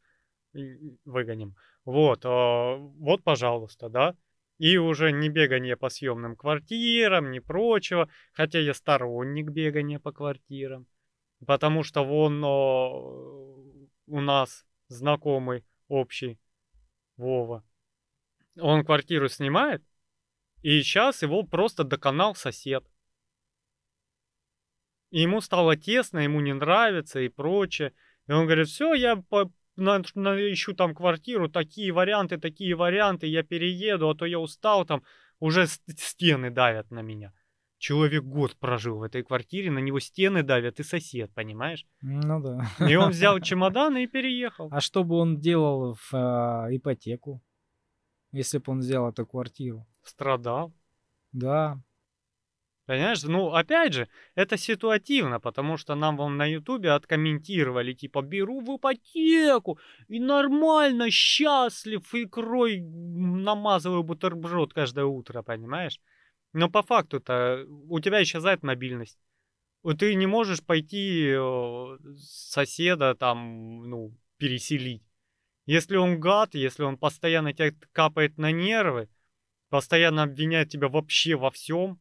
выгоним. Вот, а, вот, пожалуйста, да. И уже не бегание по съемным квартирам, ни прочего. Хотя я сторонник бегания по квартирам. Потому что вон о, у нас знакомый общий Вова. Он квартиру снимает, и сейчас его просто доконал сосед. И ему стало тесно, ему не нравится и прочее. И он говорит, все, я на- на- ищу там квартиру, такие варианты, такие варианты, я перееду, а то я устал, там уже стены давят на меня. Человек год прожил в этой квартире, на него стены давят и сосед, понимаешь? Ну да. И он взял [laughs] чемоданы и переехал. А что бы он делал в а, ипотеку, если бы он взял эту квартиру? Страдал. Да, Понимаешь, ну опять же, это ситуативно, потому что нам вон на ютубе откомментировали, типа, беру в ипотеку, и нормально, счастлив, икрой намазываю бутерброд каждое утро, понимаешь? Но по факту-то у тебя исчезает мобильность. Ты не можешь пойти соседа там, ну, переселить. Если он гад, если он постоянно тебя капает на нервы, постоянно обвиняет тебя вообще во всем,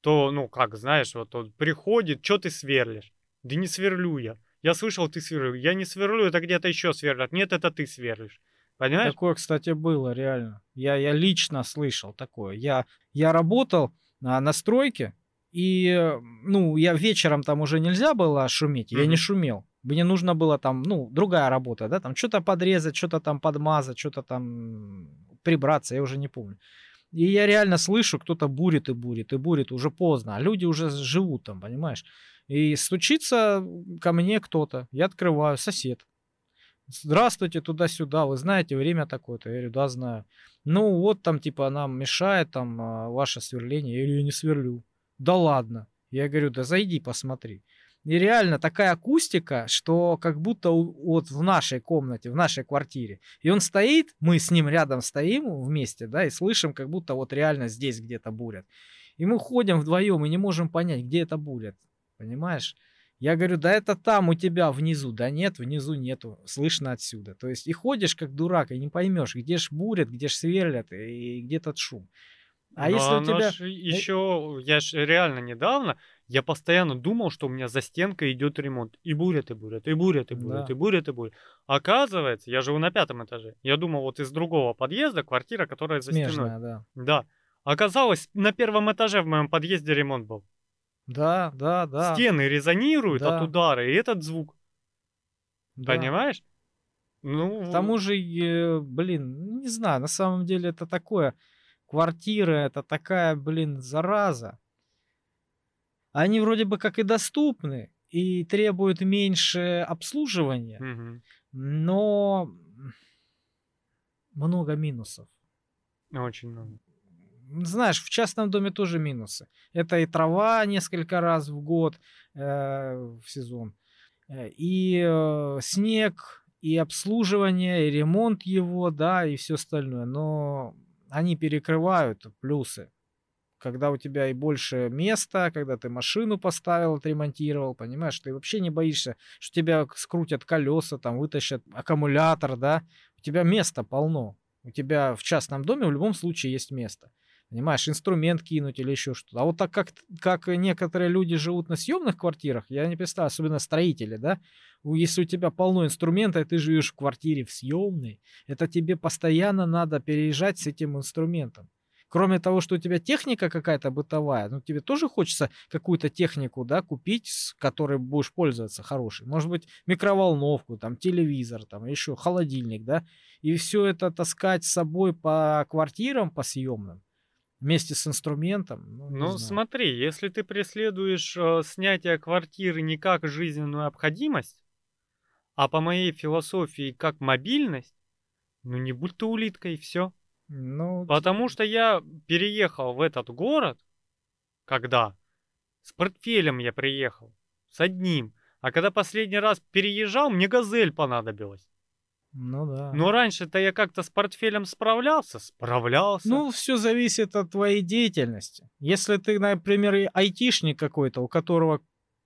то, ну, как, знаешь, вот он приходит, что ты сверлишь? Да не сверлю я. Я слышал, ты сверлю. Я не сверлю, это где-то еще сверлят. Нет, это ты сверлишь. Понимаешь? Такое, кстати, было реально. Я, я лично слышал такое. Я, я работал на, на стройке, и, ну, я вечером там уже нельзя было шуметь, я не шумел. Мне нужно было там, ну, другая работа, да, там что-то подрезать, что-то там подмазать, что-то там прибраться, я уже не помню. И я реально слышу, кто-то бурит и бурит, и бурит уже поздно, а люди уже живут там, понимаешь? И стучится ко мне кто-то, я открываю, сосед. Здравствуйте, туда-сюда, вы знаете, время такое-то? Я говорю, да, знаю. Ну, вот там, типа, нам мешает там а, ваше сверление. Я говорю, я не сверлю. Да ладно. Я говорю, да зайди, посмотри. И реально такая акустика, что как будто вот в нашей комнате, в нашей квартире. И он стоит, мы с ним рядом стоим вместе, да, и слышим, как будто вот реально здесь где-то бурят. И мы ходим вдвоем и не можем понять, где это бурят. Понимаешь? Я говорю, да это там у тебя внизу. Да нет, внизу нету. Слышно отсюда. То есть и ходишь как дурак, и не поймешь, где ж бурят, где ж сверлят, и где тот шум. А Но если у тебя... Еще, я ж реально недавно, я постоянно думал, что у меня за стенкой идет ремонт. И бурят, и бурят, и бурят, и бурят, да. и бурят, и бурят. Оказывается, я живу на пятом этаже. Я думал, вот из другого подъезда квартира, которая за Смежная, стеной. да. Да. Оказалось, на первом этаже в моем подъезде ремонт был. Да, да, да. Стены резонируют да. от удара, и этот звук. Да. Понимаешь? Ну, К тому же, блин, не знаю, на самом деле это такое Квартиры это такая, блин, зараза. Они вроде бы как и доступны и требуют меньше обслуживания, угу. но много минусов. Очень много. Знаешь, в частном доме тоже минусы. Это и трава несколько раз в год э, в сезон, э, и э, снег, и обслуживание, и ремонт его, да, и все остальное. Но они перекрывают плюсы. Когда у тебя и больше места, когда ты машину поставил, отремонтировал, понимаешь, ты вообще не боишься, что тебя скрутят колеса, там вытащат аккумулятор, да, у тебя места полно. У тебя в частном доме в любом случае есть место. Понимаешь, инструмент кинуть или еще что-то. А вот так как, как некоторые люди живут на съемных квартирах, я не представляю, особенно строители, да, если у тебя полно инструмента, и ты живешь в квартире в съемной, это тебе постоянно надо переезжать с этим инструментом. Кроме того, что у тебя техника какая-то бытовая, ну тебе тоже хочется какую-то технику, да, купить, с которой будешь пользоваться хорошей. Может быть, микроволновку, там, телевизор, там, еще холодильник, да. И все это таскать с собой по квартирам, по съемным вместе с инструментом. Ну, ну смотри, если ты преследуешь э, снятие квартиры не как жизненную необходимость, а по моей философии как мобильность, ну не будь ты улиткой, все. Ну, Потому что я переехал в этот город, когда? С портфелем я приехал, с одним. А когда последний раз переезжал, мне газель понадобилась. Ну да. Но раньше-то я как-то с портфелем справлялся, справлялся. Ну, все зависит от твоей деятельности. Если ты, например, айтишник какой-то, у которого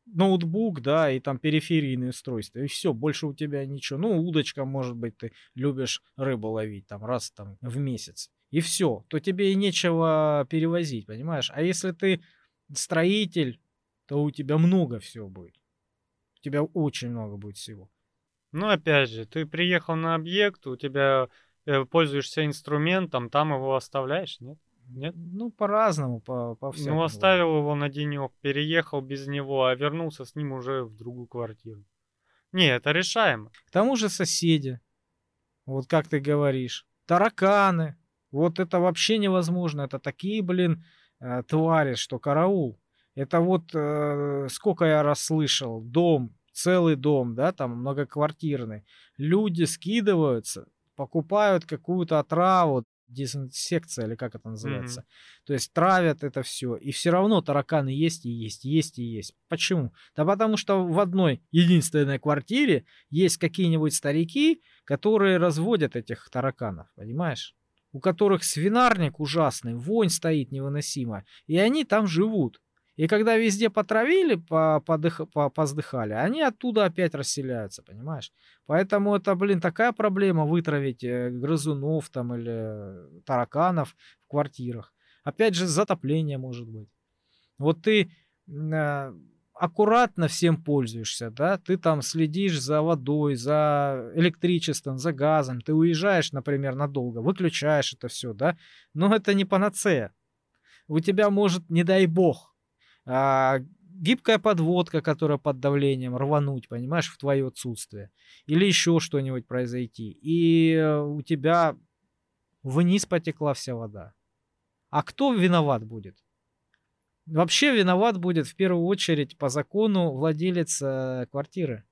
ноутбук, да, и там периферийные устройства, и все, больше у тебя ничего. Ну, удочка, может быть, ты любишь рыбу ловить там раз там в месяц, и все, то тебе и нечего перевозить, понимаешь? А если ты строитель, то у тебя много всего будет. У тебя очень много будет всего. Ну, опять же, ты приехал на объект, у тебя э, пользуешься инструментом, там его оставляешь, нет? Нет? Ну, по-разному, по, по всему. Ну, оставил его на денек, переехал без него, а вернулся с ним уже в другую квартиру. Не, это решаемо. К тому же соседи, вот как ты говоришь, тараканы, вот это вообще невозможно. Это такие, блин, э, твари, что караул. Это вот э, сколько я раз слышал, дом целый дом, да, там многоквартирный, люди скидываются, покупают какую-то отраву, дезинсекция или как это называется. Mm-hmm. То есть травят это все, и все равно тараканы есть и есть, есть и есть. Почему? Да потому что в одной единственной квартире есть какие-нибудь старики, которые разводят этих тараканов, понимаешь? У которых свинарник ужасный, вонь стоит невыносимая, и они там живут. И когда везде потравили, поздыхали, они оттуда опять расселяются, понимаешь? Поэтому это, блин, такая проблема вытравить э, грызунов там или тараканов в квартирах. Опять же, затопление может быть. Вот ты а, аккуратно всем пользуешься, да, ты там следишь за водой, за электричеством, за газом, ты уезжаешь, например, надолго, выключаешь это все, да, но это не панацея. У тебя может, не дай бог, а, гибкая подводка, которая под давлением рвануть, понимаешь, в твое отсутствие, или еще что-нибудь произойти, и у тебя вниз потекла вся вода. А кто виноват будет? Вообще виноват будет в первую очередь по закону владелец э, квартиры.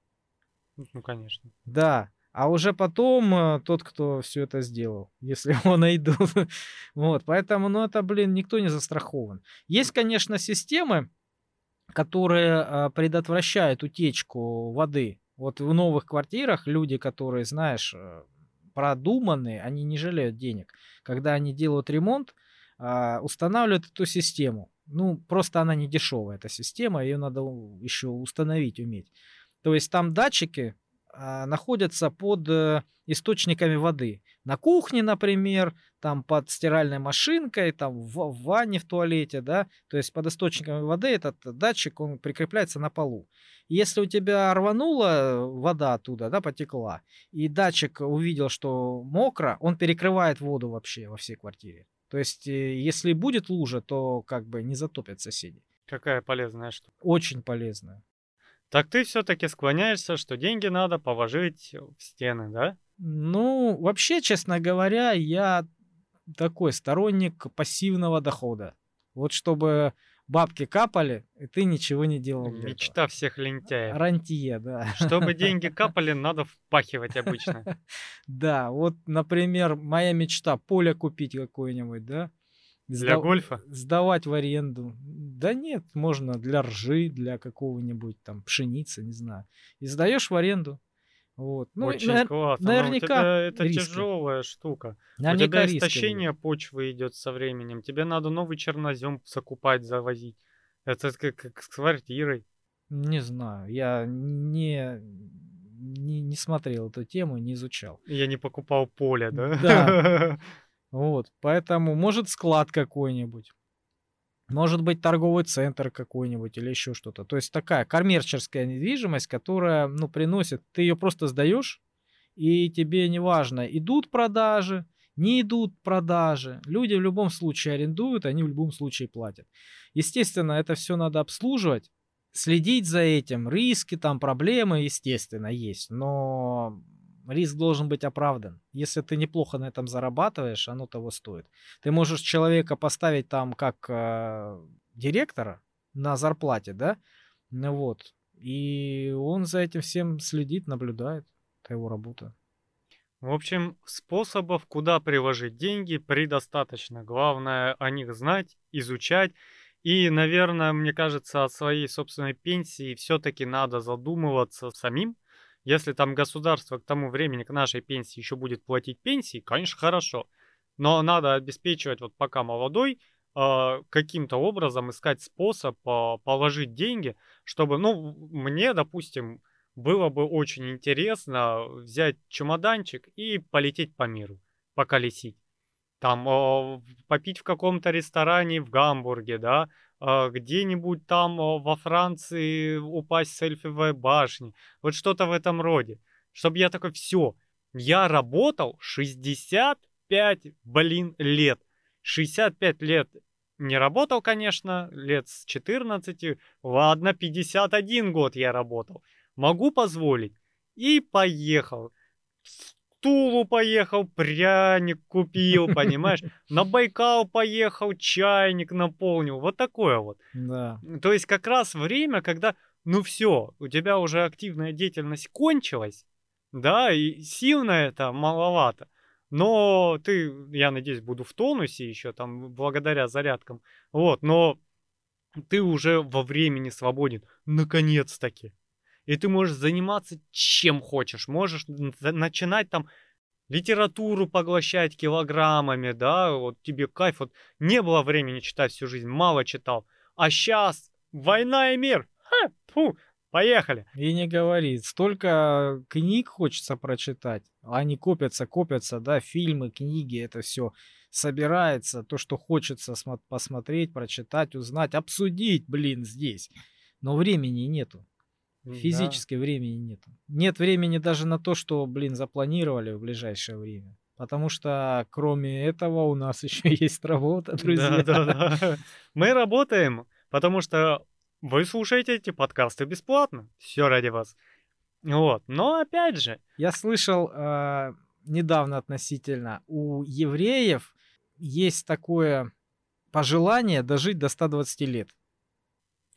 Ну, конечно. Да. А уже потом э, тот, кто все это сделал, [laughs] если его найдут. вот, поэтому, ну, это, блин, никто не застрахован. Есть, конечно, системы, которые э, предотвращают утечку воды. Вот в новых квартирах люди, которые, знаешь, э, продуманные, они не жалеют денег. Когда они делают ремонт, э, устанавливают эту систему. Ну, просто она не дешевая, эта система, ее надо еще установить, уметь. То есть там датчики а, находятся под э, источниками воды. На кухне, например, там под стиральной машинкой, там в, ванне, в туалете, да, то есть под источниками воды этот датчик, он прикрепляется на полу. Если у тебя рванула вода оттуда, да, потекла, и датчик увидел, что мокро, он перекрывает воду вообще во всей квартире. То есть, э, если будет лужа, то как бы не затопят соседи. Какая полезная штука. Очень полезная. Так ты все-таки склоняешься, что деньги надо положить в стены, да? Ну, вообще, честно говоря, я такой сторонник пассивного дохода. Вот чтобы бабки капали, и ты ничего не делал. Мечта всех лентяев. Рантье, да. Чтобы деньги [laughs] капали, надо впахивать обычно. [laughs] Да, вот, например, моя мечта поле купить какое-нибудь, да? Для гольфа? Сдавать в аренду. Да нет, можно для ржи, для какого-нибудь там пшеницы, не знаю. И сдаешь в аренду. Вот. Ну, Очень на- классно. Наверняка это риски. тяжелая штука. Наверняка У тебя истощение риски. почвы идет со временем. Тебе надо новый чернозем закупать, завозить. Это как, как с квартирой. Не знаю. Я не, не, не смотрел эту тему, не изучал. Я не покупал поле, да? Да. [laughs] Вот. Поэтому, может, склад какой-нибудь. Может быть, торговый центр какой-нибудь или еще что-то. То есть такая коммерческая недвижимость, которая, ну, приносит, ты ее просто сдаешь, и тебе не важно, идут продажи, не идут продажи. Люди в любом случае арендуют, они в любом случае платят. Естественно, это все надо обслуживать, следить за этим. Риски, там проблемы, естественно, есть. Но риск должен быть оправдан. Если ты неплохо на этом зарабатываешь, оно того стоит. Ты можешь человека поставить там как э, директора на зарплате, да, ну вот, и он за этим всем следит, наблюдает. Это его работа. В общем, способов, куда приложить деньги, предостаточно. Главное о них знать, изучать. И, наверное, мне кажется, о своей собственной пенсии все-таки надо задумываться самим, если там государство к тому времени, к нашей пенсии еще будет платить пенсии, конечно, хорошо. Но надо обеспечивать, вот пока молодой, э, каким-то образом искать способ э, положить деньги, чтобы, ну, мне, допустим, было бы очень интересно взять чемоданчик и полететь по миру, поколесить. Там попить в каком-то ресторане в Гамбурге, да, а, где-нибудь там во Франции упасть с Эльфовой башни. Вот что-то в этом роде. Чтобы я такой, все, я работал 65, блин, лет. 65 лет не работал, конечно, лет с 14. Ладно, 51 год я работал. Могу позволить. И поехал. Тулу поехал, пряник купил, понимаешь? [laughs] На Байкал поехал, чайник наполнил. Вот такое вот. Да. То есть как раз время, когда, ну все, у тебя уже активная деятельность кончилась, да, и сил на это маловато. Но ты, я надеюсь, буду в тонусе еще там благодаря зарядкам. Вот, но ты уже во времени свободен. Наконец-таки. И ты можешь заниматься чем хочешь. Можешь начинать там литературу поглощать килограммами, да, вот тебе кайф. Вот не было времени читать всю жизнь, мало читал. А сейчас война и мир. Ха, фу, поехали. И не говори, столько книг хочется прочитать. Они копятся, копятся, да, фильмы, книги, это все собирается, то, что хочется посмотреть, прочитать, узнать, обсудить, блин, здесь. Но времени нету. Физически да. времени нету. Нет времени даже на то, что, блин, запланировали в ближайшее время. Потому что кроме этого у нас [laughs] еще есть работа, друзья. Да, да, да. Мы работаем, потому что вы слушаете эти подкасты бесплатно. Все ради вас. Вот. Но опять же. Я слышал э, недавно относительно, у евреев есть такое пожелание дожить до 120 лет.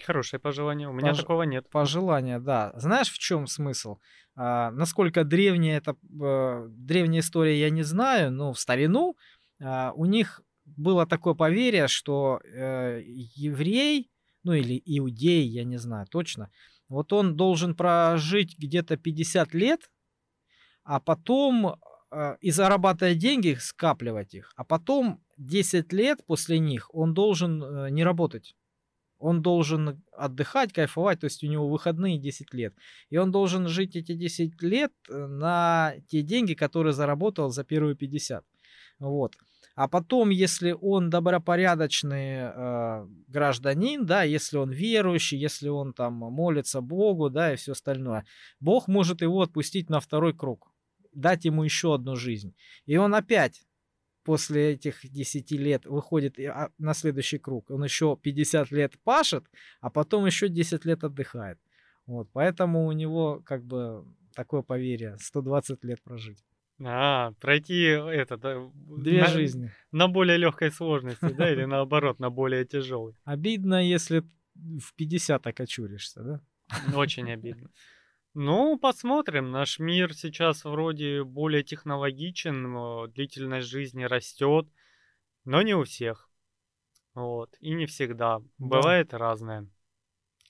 Хорошее пожелание. У меня Пож... такого нет. Пожелание, да. Знаешь, в чем смысл? А, насколько древняя это а, древняя история, я не знаю, но в старину а, у них было такое поверье, что а, еврей, ну или иудей, я не знаю точно, вот он должен прожить где-то 50 лет, а потом а, и зарабатывать деньги, скапливать их, а потом 10 лет после них он должен э, не работать. Он должен отдыхать, кайфовать, то есть у него выходные 10 лет. И он должен жить эти 10 лет э, на те деньги, которые заработал за первые 50. Вот. А потом, если он добропорядочный э, гражданин, да, если он верующий, если он там молится Богу, да, и все остальное, Бог может его отпустить на второй круг, дать ему еще одну жизнь. И он опять после этих 10 лет выходит а, на следующий круг. Он еще 50 лет пашет, а потом еще 10 лет отдыхает. Вот, поэтому у него как бы такое поверье, 120 лет прожить. А, пройти это, да, Две на, жизни. На более легкой сложности, да, или [laughs] наоборот, на более тяжелой. Обидно, если в 50 окочуришься, да? Очень обидно. Ну, посмотрим. Наш мир сейчас вроде более технологичен, длительность жизни растет, но не у всех. Вот. И не всегда. Да. Бывает разное.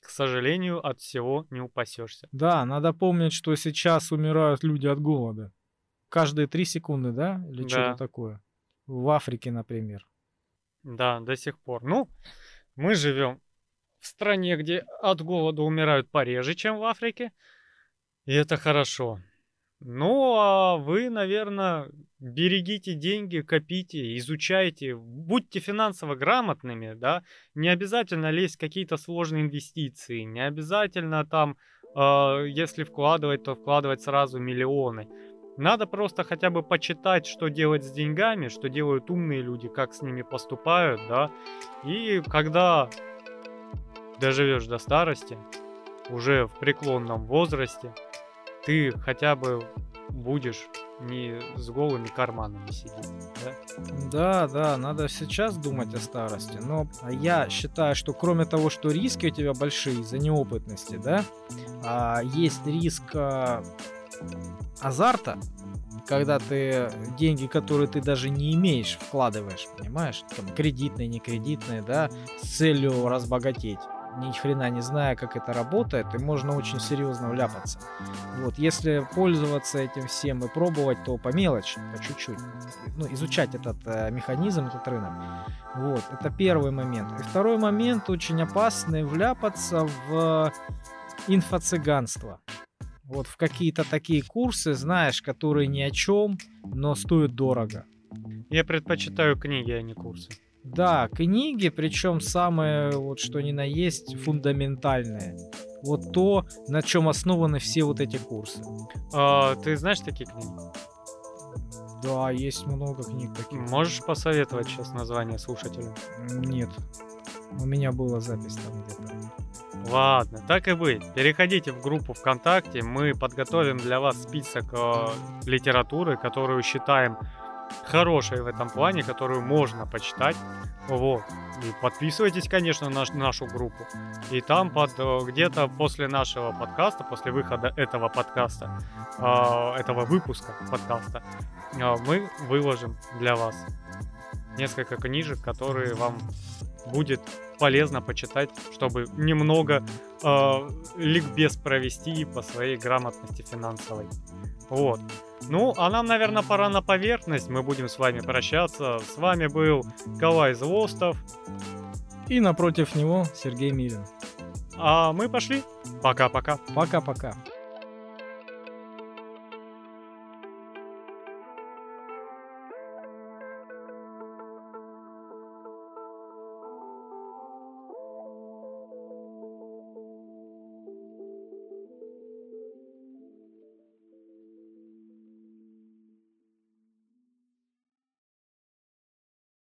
К сожалению, от всего не упасешься. Да, надо помнить, что сейчас умирают люди от голода. Каждые три секунды, да? Или да. что-то такое. В Африке, например. Да, до сих пор. Ну, мы живем в стране, где от голода умирают пореже, чем в Африке. И это хорошо. Ну, а вы, наверное, берегите деньги, копите, изучайте, будьте финансово грамотными, да, не обязательно лезть в какие-то сложные инвестиции, не обязательно там, э, если вкладывать, то вкладывать сразу миллионы. Надо просто хотя бы почитать, что делать с деньгами, что делают умные люди, как с ними поступают, да, и когда доживешь до старости, уже в преклонном возрасте, ты хотя бы будешь не с голыми карманами сидеть, да? Да, да, надо сейчас думать о старости. Но я считаю, что кроме того, что риски у тебя большие из-за неопытности, да, а, есть риск а, азарта, когда ты деньги, которые ты даже не имеешь, вкладываешь, понимаешь? Там кредитные, не кредитные, да, с целью разбогатеть ни хрена не зная, как это работает, и можно очень серьезно вляпаться. Вот, если пользоваться этим всем и пробовать, то по мелочи, по чуть-чуть. Ну, изучать этот э, механизм, этот рынок. Вот, это первый момент. И второй момент, очень опасный, вляпаться в инфо-цыганство. Вот в какие-то такие курсы, знаешь, которые ни о чем, но стоят дорого. Я предпочитаю книги, а не курсы. Да, книги, причем самые, вот что ни на есть, фундаментальные. Вот то, на чем основаны все вот эти курсы. А, ты знаешь такие книги? Да, есть много книг таких. Можешь посоветовать сейчас название слушателям? Нет. У меня была запись там где-то. Ладно, так и быть. Переходите в группу ВКонтакте. Мы подготовим для вас список э, литературы, которую считаем хорошая в этом плане, которую можно почитать. Вот. И подписывайтесь, конечно, на нашу группу. И там под э, где-то после нашего подкаста, после выхода этого подкаста, э, этого выпуска подкаста, э, мы выложим для вас несколько книжек, которые вам будет полезно почитать, чтобы немного э, ликбез провести по своей грамотности финансовой. Вот. Ну, а нам, наверное, пора на поверхность. Мы будем с вами прощаться. С вами был Калай Злостов. И напротив него Сергей Мирин. А мы пошли. Пока-пока. Пока-пока.